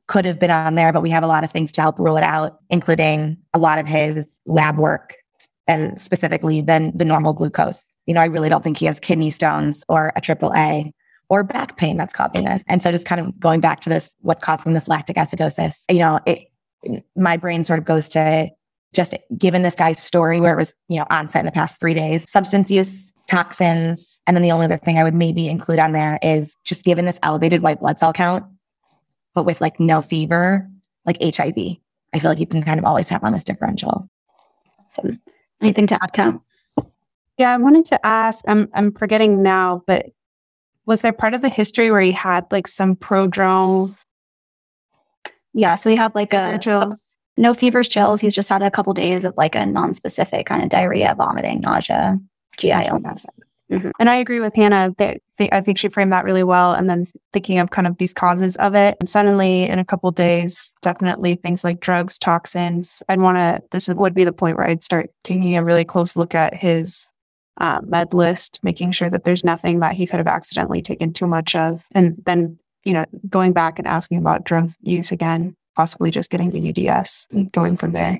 could have been on there, but we have a lot of things to help rule it out, including a lot of his lab work and specifically then the normal glucose. You know, I really don't think he has kidney stones or a triple A or back pain that's causing this. And so just kind of going back to this, what's causing this lactic acidosis, you know, it, my brain sort of goes to just given this guy's story where it was, you know, onset in the past three days, substance use, toxins. And then the only other thing I would maybe include on there is just given this elevated white blood cell count, but with like no fever, like HIV. I feel like you can kind of always have on this differential. So anything to add, Kat? Yeah, I wanted to ask, I'm I'm forgetting now, but was there part of the history where he had like some prodrome? Yeah, so he had like a, a no fevers, chills. He's just had a couple days of like a non-specific kind of diarrhea, vomiting, nausea, GI illness. Mm-hmm. And I agree with Hannah. That I think she framed that really well. And then thinking of kind of these causes of it. Suddenly, in a couple days, definitely things like drugs, toxins. I'd want to. This would be the point where I'd start taking a really close look at his uh, med list, making sure that there's nothing that he could have accidentally taken too much of, and then you know going back and asking about drug use again, possibly just getting the UDS and going from there.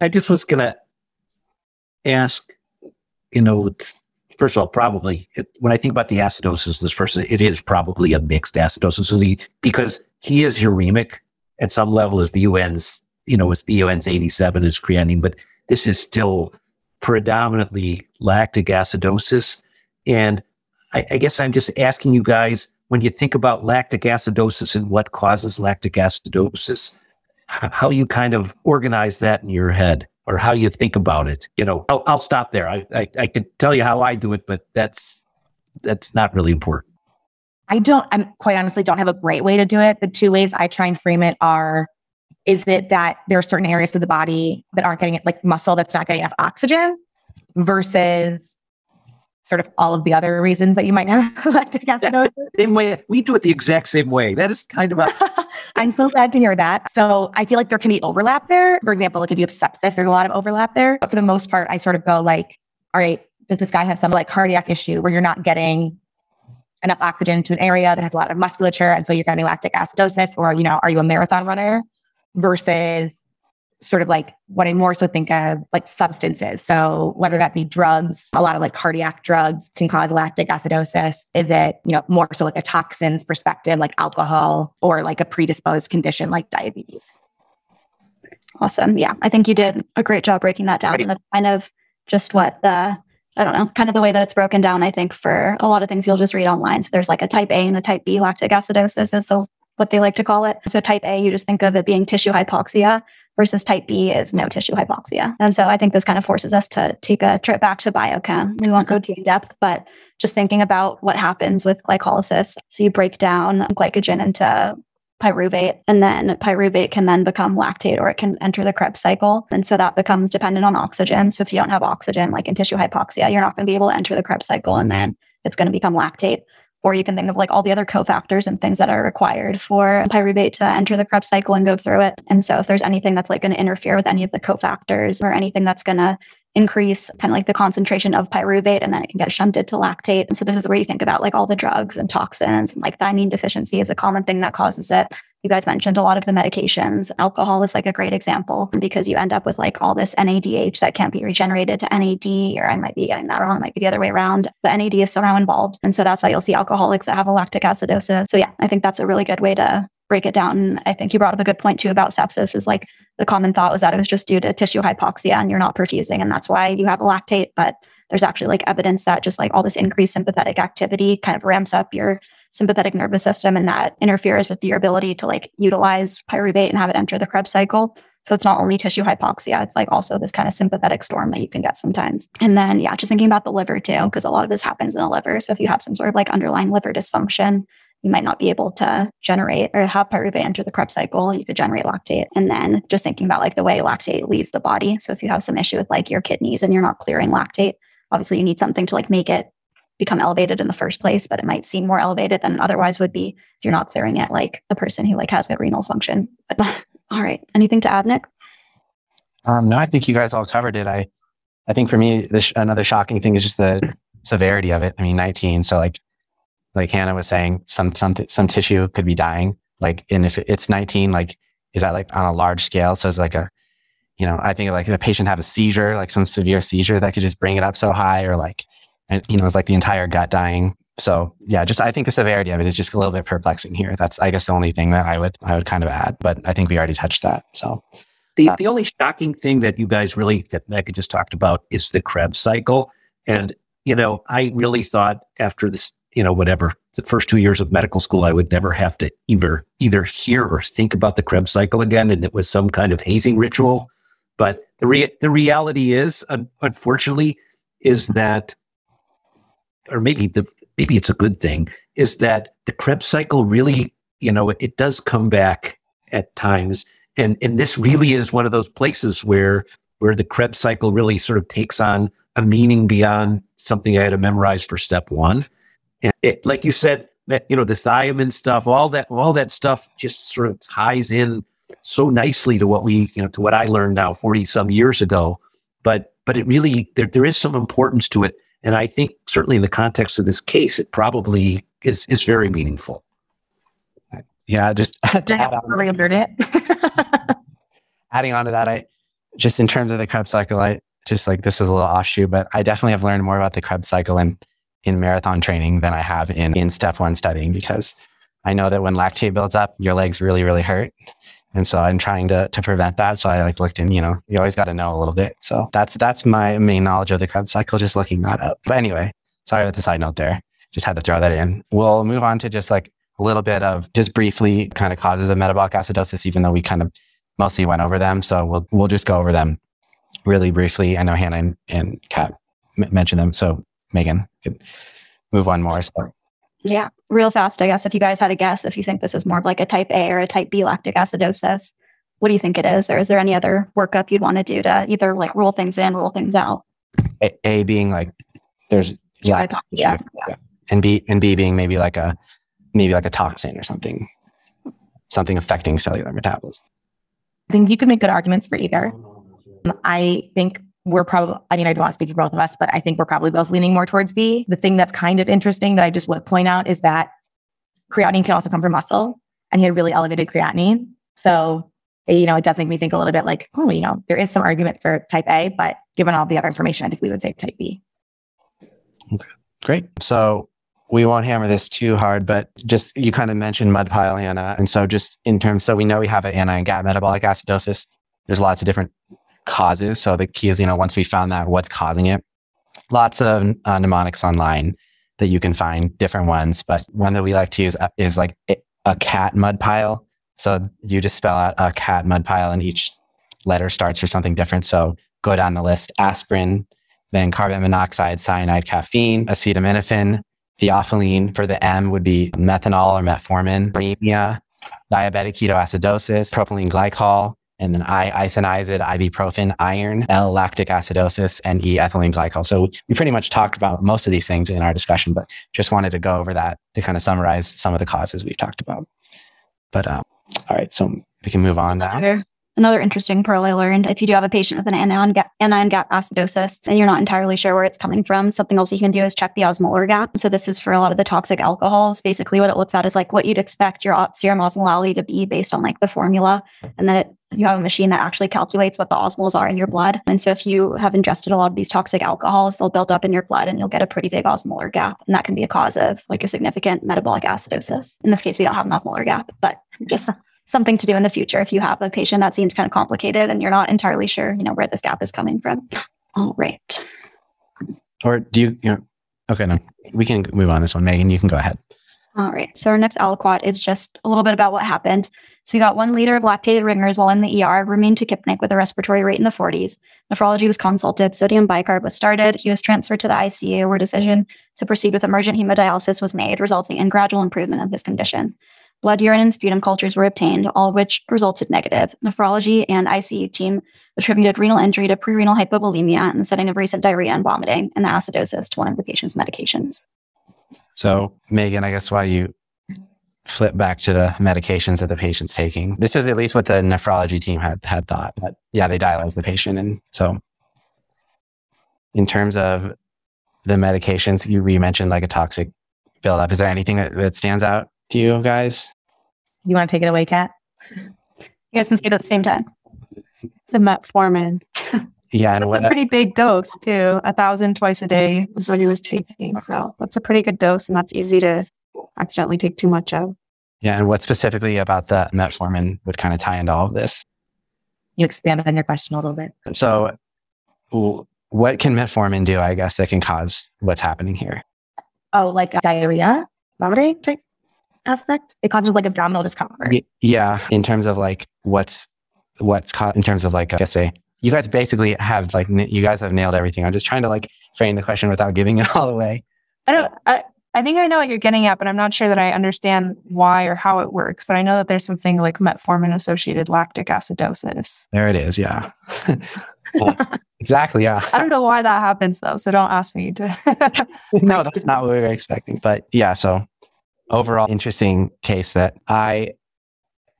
I just was gonna ask, you know, first of all, probably it, when I think about the acidosis, this person, it is probably a mixed acidosis because he is uremic at some level. His BUN's, you know, his BUN's 87 is creatinine, but this is still predominantly lactic acidosis. And I, I guess I'm just asking you guys when you think about lactic acidosis and what causes lactic acidosis, how you kind of organize that in your head or how you think about it. You know, I'll, I'll stop there. I, I, I can tell you how I do it, but that's that's not really important. I don't. I'm quite honestly don't have a great way to do it. The two ways I try and frame it are: is it that there are certain areas of the body that aren't getting it, like muscle that's not getting enough oxygen, versus sort of all of the other reasons that you might have [LAUGHS] lactic acidosis. Same way we do it the exact same way. That is kind of a [LAUGHS] I'm so glad to hear that. So I feel like there can be overlap there. For example, like if you have sepsis, there's a lot of overlap there. But for the most part, I sort of go like, all right, does this guy have some like cardiac issue where you're not getting enough oxygen to an area that has a lot of musculature and so you're getting lactic acidosis or you know are you a marathon runner versus sort of like what I more so think of like substances. So whether that be drugs, a lot of like cardiac drugs can cause lactic acidosis. Is it, you know, more so like a toxins perspective, like alcohol or like a predisposed condition like diabetes? Awesome. Yeah. I think you did a great job breaking that down. Right. And that's kind of just what the I don't know, kind of the way that it's broken down, I think, for a lot of things you'll just read online. So there's like a type A and a type B lactic acidosis is the what they like to call it. So type A, you just think of it being tissue hypoxia versus type B is no tissue hypoxia. And so I think this kind of forces us to take a trip back to biochem. We won't go too in depth, but just thinking about what happens with glycolysis. So you break down glycogen into pyruvate and then pyruvate can then become lactate or it can enter the Krebs cycle. And so that becomes dependent on oxygen. So if you don't have oxygen, like in tissue hypoxia, you're not going to be able to enter the Krebs cycle and then it's going to become lactate. Or you can think of like all the other cofactors and things that are required for pyruvate to enter the Krebs cycle and go through it. And so if there's anything that's like going to interfere with any of the cofactors or anything that's going to increase kind of like the concentration of pyruvate and then it can get shunted to lactate. And so this is where you think about like all the drugs and toxins and like thiamine deficiency is a common thing that causes it. You guys mentioned a lot of the medications. Alcohol is like a great example because you end up with like all this NADH that can't be regenerated to NAD, or I might be getting that wrong. It might be the other way around. The NAD is somehow involved. And so that's why you'll see alcoholics that have a lactic acidosis. So yeah, I think that's a really good way to break it down. And I think you brought up a good point too about sepsis is like the common thought was that it was just due to tissue hypoxia and you're not perfusing. And that's why you have a lactate. But there's actually like evidence that just like all this increased sympathetic activity kind of ramps up your sympathetic nervous system and that interferes with your ability to like utilize pyruvate and have it enter the Krebs cycle. So it's not only tissue hypoxia, it's like also this kind of sympathetic storm that you can get sometimes. And then, yeah, just thinking about the liver too, because a lot of this happens in the liver. So if you have some sort of like underlying liver dysfunction, you might not be able to generate or have pyruvate enter the Krebs cycle. You could generate lactate. And then just thinking about like the way lactate leaves the body. So if you have some issue with like your kidneys and you're not clearing lactate, obviously you need something to like make it become elevated in the first place, but it might seem more elevated than it otherwise would be if you're not clearing it like a person who like has good renal function. But [LAUGHS] all right. Anything to add, Nick? Um, no, I think you guys all covered it. I, I think for me, sh- another shocking thing is just the severity of it. I mean, 19. So like, like Hannah was saying, some, some, some tissue could be dying. Like, and if it's 19, like, is that like on a large scale? So it's like a, you know, I think like the patient have a seizure, like some severe seizure that could just bring it up so high or like, and, you know, it's like the entire gut dying. So yeah, just I think the severity of it is just a little bit perplexing here. That's I guess the only thing that I would I would kind of add, but I think we already touched that. So the, the only shocking thing that you guys really, that Mecca just talked about is the Krebs cycle. And, you know, I really thought after this, you know, whatever, the first two years of medical school, I would never have to either, either hear or think about the Krebs cycle again. And it was some kind of hazing ritual. But the, re- the reality is, unfortunately, is that, or maybe the, maybe it's a good thing, is that the Krebs cycle really, you know, it, it does come back at times and and this really is one of those places where where the Krebs cycle really sort of takes on a meaning beyond something I had to memorize for step one. And it, like you said, that you know the thiamine stuff, all that, all that stuff just sort of ties in so nicely to what we, you know, to what I learned now forty some years ago. But but it really there there is some importance to it, and I think certainly in the context of this case, it probably is is very meaningful. Yeah, just [LAUGHS] to add on, it. [LAUGHS] adding on to that, I just in terms of the Krebs cycle, I just like this is a little offshoot, but I definitely have learned more about the Krebs cycle in in marathon training than I have in in step one studying because I know that when lactate builds up, your legs really, really hurt. And so I'm trying to to prevent that. So I like looked in, you know, you always got to know a little bit. So that's that's my main knowledge of the Krebs cycle, just looking that up. But anyway, sorry about the side note there. Just had to throw that in. We'll move on to just like a little bit of just briefly kind of causes of metabolic acidosis, even though we kind of mostly went over them. So we'll we'll just go over them really briefly. I know Hannah and, and Kat m- mentioned them. So Megan could move on more. So. Yeah, real fast, I guess. If you guys had a guess, if you think this is more of like a type A or a type B lactic acidosis, what do you think it is? Or is there any other workup you'd want to do to either like rule things in, rule things out? A, a being like there's yeah, yeah, yeah, and B and B being maybe like a maybe like a toxin or something, something affecting cellular metabolism. I think you can make good arguments for either. I think we're probably, I mean, I don't want to speak for both of us, but I think we're probably both leaning more towards B. The thing that's kind of interesting that I just would point out is that creatinine can also come from muscle and he had really elevated creatinine. So, you know, it does make me think a little bit like, oh, you know, there is some argument for type A, but given all the other information, I think we would say type B. Okay, great. So we won't hammer this too hard, but just you kind of mentioned mud pile, Hannah. And so just in terms, so we know we have an anion gap metabolic acidosis. There's lots of different causes. So the key is, you know, once we found that, what's causing it? Lots of uh, mnemonics online that you can find different ones, but one that we like to use uh, is like a cat MUDPILE. So you just spell out a cat MUDPILE and each letter starts for something different. So go down the list, aspirin, then carbon monoxide, cyanide, caffeine, acetaminophen, Theophylline for the M would be methanol or metformin, uremia, diabetic ketoacidosis, propylene glycol, and then I, isoniazid, ibuprofen, iron, L, lactic acidosis, and E, ethylene glycol. So we pretty much talked about most of these things in our discussion, but just wanted to go over that to kind of summarize some of the causes we've talked about. But um, all right, so we can move on now. Another interesting pearl I learned if you do have a patient with an anion gap, anion gap acidosis and you're not entirely sure where it's coming from, something else you can do is check the osmolar gap. So, this is for a lot of the toxic alcohols. Basically, what it looks at is like what you'd expect your serum osmolality to be based on like the formula. And then it, you have a machine that actually calculates what the osmoles are in your blood. And so, if you have ingested a lot of these toxic alcohols, they'll build up in your blood and you'll get a pretty big osmolar gap. And that can be a cause of like a significant metabolic acidosis. In this case, we don't have an osmolar gap, but just something to do in the future if you have a patient that seems kind of complicated and you're not entirely sure, you know, where this gap is coming from. All right. Or do you, you know, okay, no, we can move on this one. Megan, you can go ahead. All right. So our next aliquot is just a little bit about what happened. So we got one liter of lactated Ringer's while in the ER, remained tachypneic with a respiratory rate in the 40s. Nephrology was consulted. Sodium bicarb was started. He was transferred to the ICU where decision to proceed with emergent hemodialysis was made, resulting in gradual improvement of his condition. Blood, urine, and sputum cultures were obtained, all of which resulted negative. Nephrology and ICU team attributed renal injury to prerenal hypovolemia in the setting of recent diarrhea and vomiting and the acidosis to one of the patient's medications. So, Megan, I guess why you flip back to the medications that the patient's taking. This is at least what the nephrology team had had thought. But yeah, they dialyzed the patient, and so in terms of the medications, you re mentioned like a toxic buildup. Is there anything that, that stands out to you guys? You want to take it away, Kat? You guys can say it at the same time. The metformin. [LAUGHS] Yeah, and That's what a pretty big dose too. A thousand twice a day is what he was taking. So that's a pretty good dose, and that's easy to accidentally take too much of. yeah, and what specifically about the metformin would kind of tie into all of this? You expand on your question a little bit. So, what can metformin do? I guess that can cause what's happening here. Oh, like diarrhea, vomiting type aspect. It causes like abdominal discomfort. Y- Yeah, in terms of like what's what's caught in terms of like I guess say you guys basically have like n- you guys have nailed everything. I'm just trying to like frame the question without giving it [LAUGHS] all away. I don't. I, I think I know what you're getting at, but I'm not sure that I understand why or how it works. But I know that there's something like metformin associated lactic acidosis. There it is. Yeah, [LAUGHS] exactly. Yeah. I don't know why that happens though, so don't ask me to. [LAUGHS] no, that's not what we were expecting. But yeah, so overall, interesting case that I,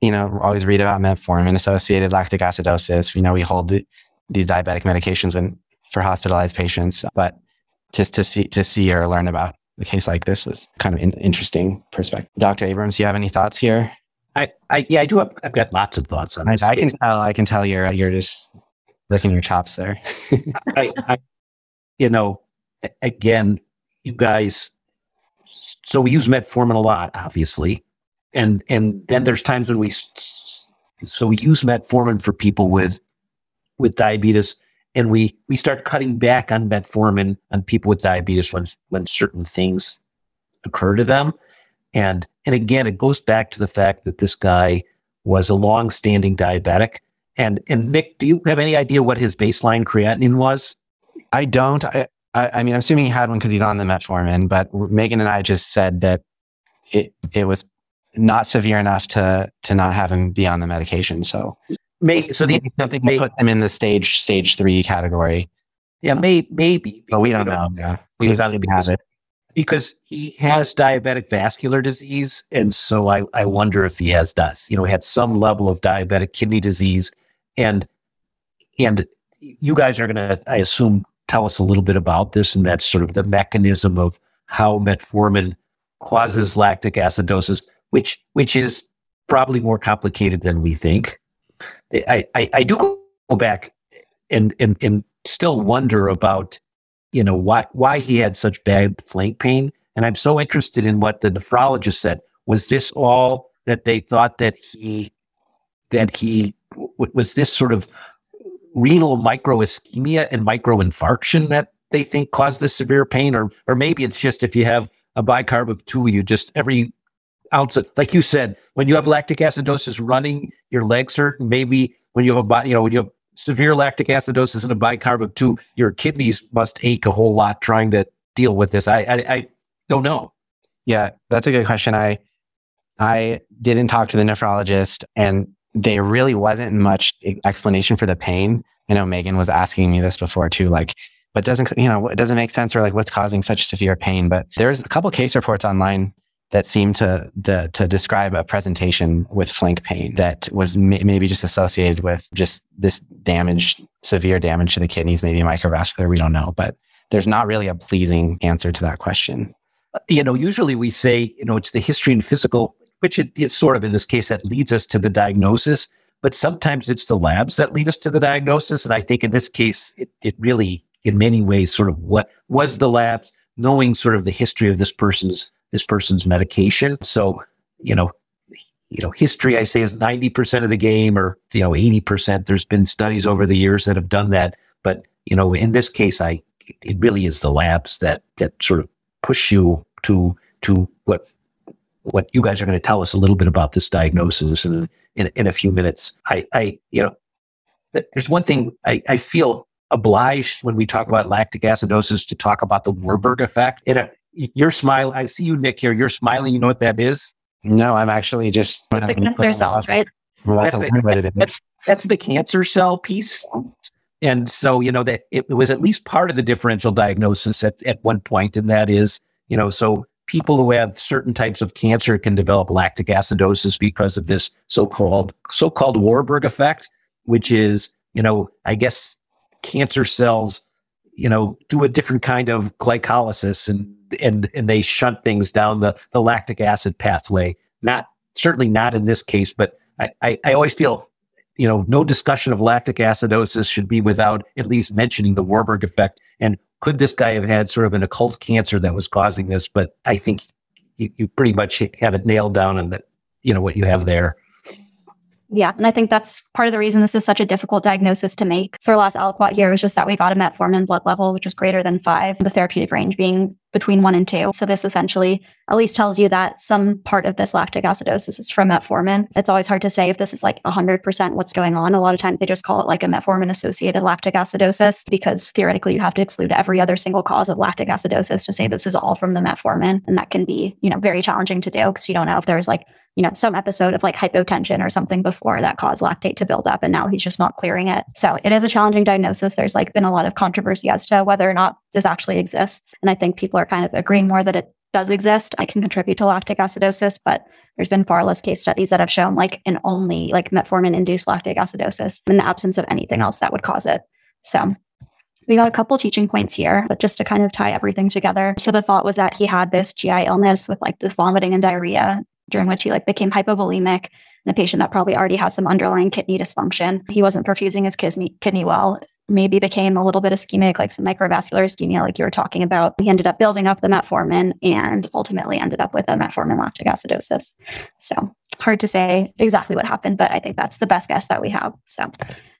you know, always read about metformin associated lactic acidosis. We know we hold the, these diabetic medications when for hospitalized patients, but just to see to see or learn about a case like this was kind of an interesting perspective. Dr. Abrams, do you have any thoughts here? I, I yeah, I do have I've got lots of thoughts on I, this. I can tell. I can tell you're you're just licking your chops there. [LAUGHS] I, I, you know, again, you guys. So we use metformin a lot, obviously, and and then there's times when we. So we use metformin for people with, with diabetes, and we we start cutting back on metformin on people with diabetes when when certain things occur to them, and and again, it goes back to the fact that this guy was a long-standing diabetic. And and Nick, do you have any idea what his baseline creatinine was? I don't. I, I, I mean, I'm assuming he had one because he's on the metformin, but Megan and I just said that it it was not severe enough to to not have him be on the medication. So, Maybe so. The, something may, puts him in the stage stage three category. yeah, may, maybe, But we don't know. Yeah, we Because- don't even have it. because he has diabetic vascular disease, and so I I wonder if he has does. You know, he had some level of diabetic kidney disease, and and you guys are gonna, I assume, tell us a little bit about this, and that's sort of the mechanism of how metformin causes lactic acidosis, which which is probably more complicated than we think. I I, I do go back and and and still wonder about you know why why he had such bad flank pain, and I'm so interested in what the nephrologist said. Was this all that they thought that he that he was this sort of renal microischemia and microinfarction that they think caused this severe pain, or or maybe it's just if you have a bicarb of two, you just every ounce of, like you said, when you have lactic acidosis running, your legs hurt. Maybe when you have a you know when you have severe lactic acidosis and a bicarb of two, your kidneys must ache a whole lot trying to deal with this. I I, I don't know. Yeah, that's a good question. I I didn't talk to the nephrologist, and there really wasn't much explanation for the pain. I know Megan was asking me this before too, like, but doesn't you know it doesn't make sense or like what's causing such severe pain? But there's a couple case reports online that seem to the, to describe a presentation with flank pain that was may, maybe just associated with just this damage, severe damage to the kidneys, maybe microvascular. We don't know, but there's not really a pleasing answer to that question. You know, usually we say you know it's the history and physical, which it, it's sort of in this case that leads us to the diagnosis. But sometimes it's the labs that lead us to the diagnosis, and I think in this case, it, it really, in many ways, sort of what was the labs, knowing sort of the history of this person's this person's medication. So, you know, you know, history I say is 90% of the game or, you know, 80%. There's been studies over the years that have done that. But, you know, in this case, I, it really is the labs that, that sort of push you to, to what what you guys are going to tell us a little bit about this diagnosis in, in, in a few minutes. I, I, you know, there's one thing I, I feel obliged when we talk about lactic acidosis to talk about the Warburg effect. Uh, you're smiling. I see you, Nick, here. You're smiling. You know what that is? No, I'm actually just The cancer cells, right? That's, that's the cancer cell piece. And so, you know, that it was at least part of the differential diagnosis at, at one point, and that is, you know, so people who have certain types of cancer can develop lactic acidosis because of this so-called so-called Warburg effect, which is, you know, I guess cancer cells, you know, do a different kind of glycolysis and and and they shunt things down the, the lactic acid pathway. Not certainly not in this case, but I, I, I always feel, you know, no discussion of lactic acidosis should be without at least mentioning the Warburg effect. And could this guy have had sort of an occult cancer that was causing this? But I think you, you pretty much have it nailed down and that, you know, what you have there. Yeah. And I think that's part of the reason this is such a difficult diagnosis to make. So our last aliquot here was just that we got a metformin blood level, which was greater than five, the therapeutic range being between one and two. So this essentially at least tells you that some part of this lactic acidosis is from metformin. It's always hard to say if this is like 100% what's going on. A lot of times they just call it like a metformin associated lactic acidosis because theoretically you have to exclude every other single cause of lactic acidosis to say this is all from the metformin. And that can be, you know, very challenging to do because you don't know if there's like you know, some episode of like hypotension or something before that caused lactate to build up and now he's just not clearing it. So it is a challenging diagnosis. There's like been a lot of controversy as to whether or not this actually exists. And I think people are kind of agreeing more that it does exist. I can contribute to lactic acidosis, but there's been far less case studies that have shown like an only like metformin induced lactic acidosis in the absence of anything else that would cause it. So we got a couple teaching points here, but just to kind of tie everything together. So the thought was that he had this GI illness with like this vomiting and diarrhea during which he like became hypovolemic and a patient that probably already has some underlying kidney dysfunction. He wasn't perfusing his kidney, kidney well, maybe became a little bit ischemic, like some microvascular ischemia, like you were talking about. He ended up building up the metformin and ultimately ended up with a metformin lactic acidosis. So hard to say exactly what happened, but I think that's the best guess that we have. So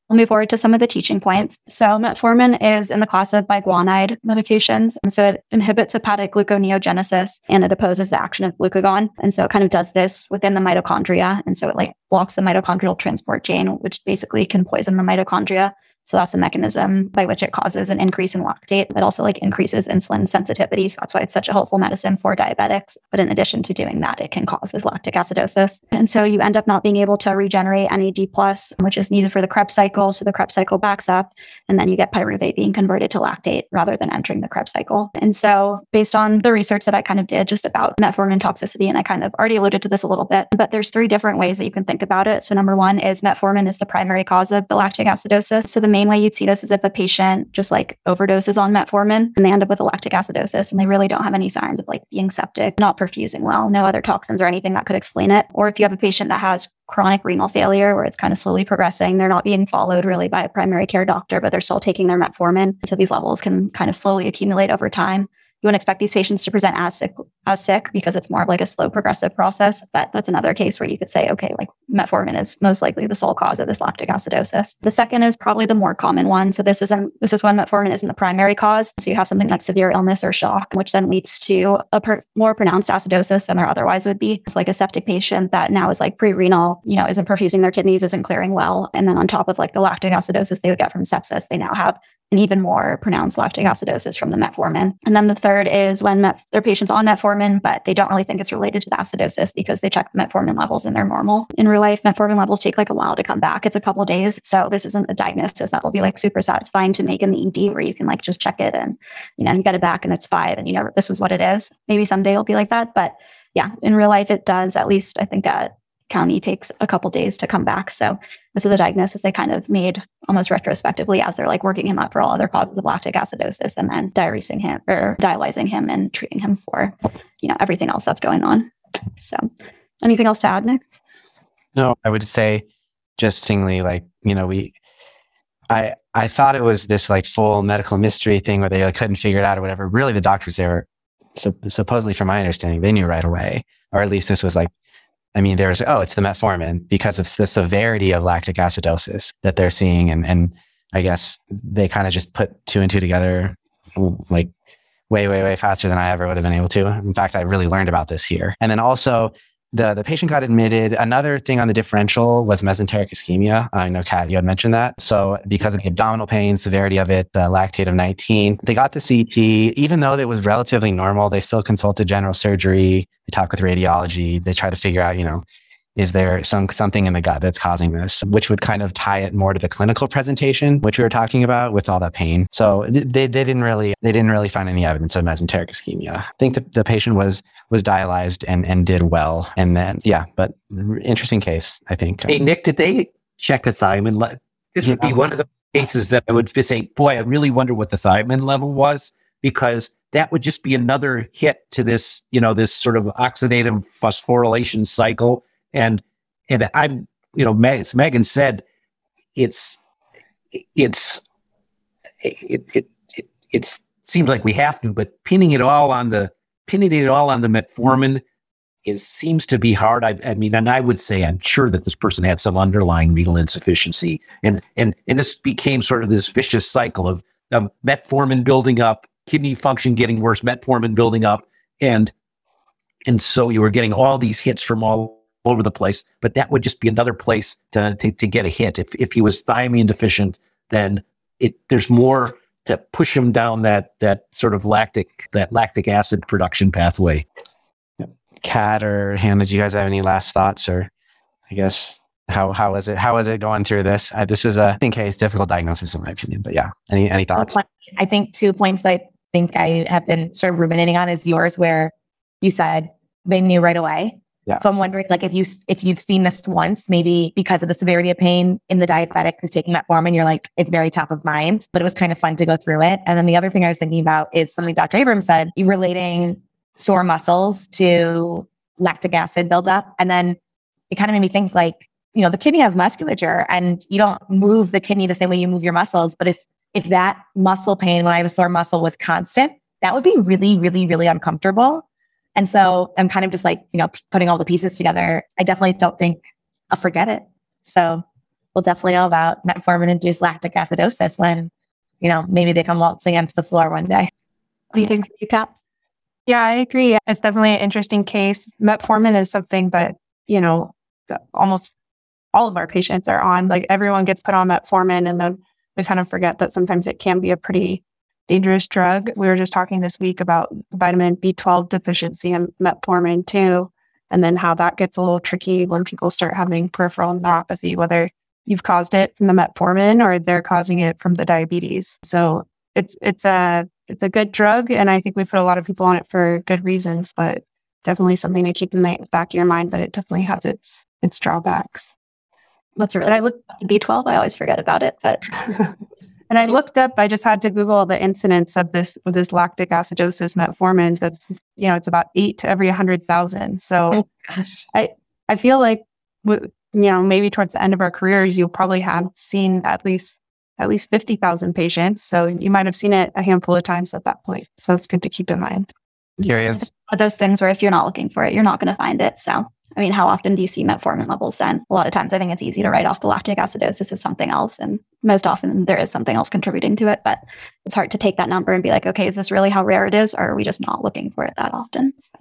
We'll move forward to some of the teaching points. So metformin is in the class of biguanide medications. And so it inhibits hepatic gluconeogenesis and it opposes the action of glucagon. And so it kind of does this within the mitochondria. And so it like blocks the mitochondrial transport chain, which basically can poison the mitochondria. So that's the mechanism by which it causes an increase in lactate. It also like increases insulin sensitivity. So that's why it's such a helpful medicine for diabetics. But in addition to doing that, it can cause this lactic acidosis. And so you end up not being able to regenerate NAD plus, which is needed for the Krebs cycle. So the Krebs cycle backs up and then you get pyruvate being converted to lactate rather than entering the Krebs cycle. And so based on the research that I kind of did just about metformin toxicity, and I kind of already alluded to this a little bit, but there's three different ways that you can think about it. So number one is metformin is the primary cause of the lactic acidosis. So the main way you'd see this is if a patient just like overdoses on metformin and they end up with a lactic acidosis and they really don't have any signs of like being septic, not perfusing well, no other toxins or anything that could explain it. Or if you have a patient that has chronic renal failure where it's kind of slowly progressing, they're not being followed really by a primary care doctor, but they're still taking their metformin. So these levels can kind of slowly accumulate over time you wouldn't expect these patients to present as sick, as sick because it's more of like a slow progressive process. But that's another case where you could say, okay, like metformin is most likely the sole cause of this lactic acidosis. The second is probably the more common one. So this isn't um, this is when metformin isn't the primary cause. So you have something like severe illness or shock, which then leads to a per, more pronounced acidosis than there otherwise would be. It's like a septic patient that now is like pre-renal, you know, isn't perfusing their kidneys, isn't clearing well, and then on top of like the lactic acidosis they would get from sepsis, they now have an even more pronounced lactic acidosis from the metformin. And then the third is when met- their patients on metformin, but they don't really think it's related to the acidosis because they check the metformin levels and they're normal. In real life, metformin levels take like a while to come back. It's a couple days. So this isn't a diagnosis that will be like super satisfying to make in the ED where you can like just check it and, you know, you get it back and it's five and you know, this was what it is. Maybe someday it'll be like that. But yeah, in real life, it does at least, I think at county takes a couple days to come back. So this was the diagnosis they kind of made almost retrospectively as they're like working him up for all other causes of lactic acidosis and then diuresing him or dialyzing him and treating him for, you know, everything else that's going on. So anything else to add, Nick? No, I would say just singly like, you know, we I I thought it was this like full medical mystery thing where they like couldn't figure it out or whatever. Really the doctors there were so, supposedly from my understanding, they knew right away. Or at least this was like I mean, there's, oh, it's the metformin because of the severity of lactic acidosis that they're seeing. And, and I guess they kind of just put two and two together, like way, way, way faster than I ever would have been able to. In fact, I really learned about this here. And then also, the, the patient got admitted. Another thing on the differential was mesenteric ischemia. I know, Kat, you had mentioned that. So, because of the abdominal pain, severity of it, the lactate of 19, they got the CT. Even though it was relatively normal, they still consulted general surgery. They talked with radiology. They tried to figure out, you know, is there some something in the gut that's causing this which would kind of tie it more to the clinical presentation which we were talking about with all that pain so they, they didn't really they didn't really find any evidence of mesenteric ischemia i think the, the patient was was dialyzed and and did well and then yeah but interesting case i think Hey, Nick, did they check a thiamine? Le- this would be one of the cases that I would say, boy, I really wonder what the thiamine level was because that would just be another hit to this, you know, this sort of oxidative phosphorylation cycle. And and I'm, you know, as Megan said, it's it's it it it, it seems like we have to, but pinning it all on the pinning it all on the metformin is seems to be hard. I, I mean, and I would say I'm sure that this person had some underlying renal insufficiency, and and and this became sort of this vicious cycle of um, metformin building up, kidney function getting worse, metformin building up, and and so you were getting all these hits from all over the place. But that would just be another place to to, to get a hit. If if he was thiamine deficient, then it there's more to push him down that that sort of lactic that lactic acid production pathway. kat or hannah do you guys have any last thoughts or i guess how how is it how is it going through this uh, this is a in case difficult diagnosis in my opinion but yeah any any thoughts I think two points that I think I have been sort of ruminating on is yours, where you said they knew right away. Yeah. So I'm wondering, like, if you if you've seen this once, maybe because of the severity of pain in the diabetic who's taking that form, and you're like, it's very top of mind. But it was kind of fun to go through it. And then the other thing I was thinking about is something Dr. Abrams said, relating sore muscles to lactic acid buildup, and then it kind of made me think, like, you know, the kidney has musculature, and you don't move the kidney the same way you move your muscles. But if if that muscle pain when I have a sore muscle was constant, that would be really, really, really uncomfortable. And so I'm kind of just like, you know, p- putting all the pieces together. I definitely don't think I'll forget it. So we'll definitely know about metformin induced lactic acidosis when, you know, maybe they come waltzing onto the floor one day. What do you think, you Kat? Yeah, I agree. It's definitely an interesting case. Metformin is something that, you know, that almost all of our patients are on. Like everyone gets put on metformin and then we kind of forget that sometimes it can be a pretty dangerous drug. We were just talking this week about vitamin B12 deficiency and metformin too. And then how that gets a little tricky when people start having peripheral neuropathy, whether you've caused it from the metformin or they're causing it from the diabetes. So it's it's a it's a good drug, and I think we put a lot of people on it for good reasons. But definitely something to keep in the back of your mind that it definitely has its its drawbacks. What's a And I really looked B12? I always forget about it, but [LAUGHS] and I looked up. I just had to Google the incidence of this of this lactic acidosis metformin. That's you know it's about eight to every hundred thousand. So oh, I I feel like you know maybe towards the end of our careers, you'll probably have seen at least at least fifty thousand patients. So you might have seen it a handful of times at that point. So it's good to keep in mind. curious those things where if you're not looking for it, you're not going to find it. So, I mean, how often do you see metformin levels then? A lot of times I think it's easy to write off the lactic acidosis as something else. And most often there is something else contributing to it, but it's hard to take that number and be like, okay, is this really how rare it is? Or are we just not looking for it that often? So,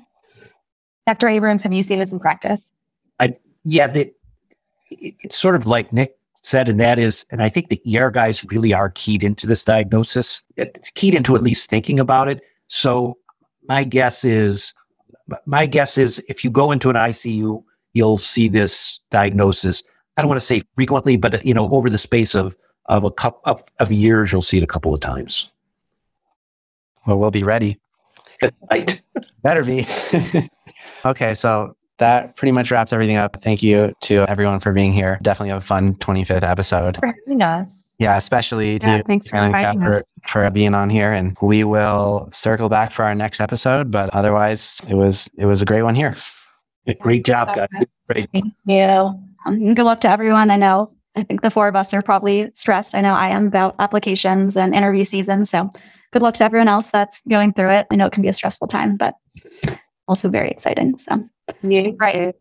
Dr. Abrams, have you seen this in practice? I, yeah, the, it- it's sort of like Nick said, and that is, and I think the ER guys really are keyed into this diagnosis, It's keyed into at least thinking about it. So my guess is, my guess is, if you go into an ICU, you'll see this diagnosis. I don't want to say frequently, but you know, over the space of of a couple of, of years, you'll see it a couple of times. well we'll be ready [LAUGHS] Right. better be [LAUGHS] okay so that pretty much wraps everything up thank you to everyone for being here definitely a fun 25th episode For having us. Yeah especially to Yeah, thanks for Hannah and inviting Kat for, for being on here and we will circle back for our next episode but otherwise it was it was a great one here Great job, guys. Great. Thank you. good luck to everyone. I know, I think the four of us are probably stressed. I know I am about applications and interview season. So, good luck to everyone else that's going through it. I know it can be a stressful time, but also very exciting. So, Yeah, right.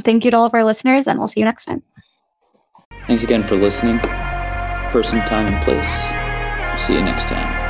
thank you to all of our listeners, and we'll see you next time. Thanks again for listening. Person, time, and place. See you next time.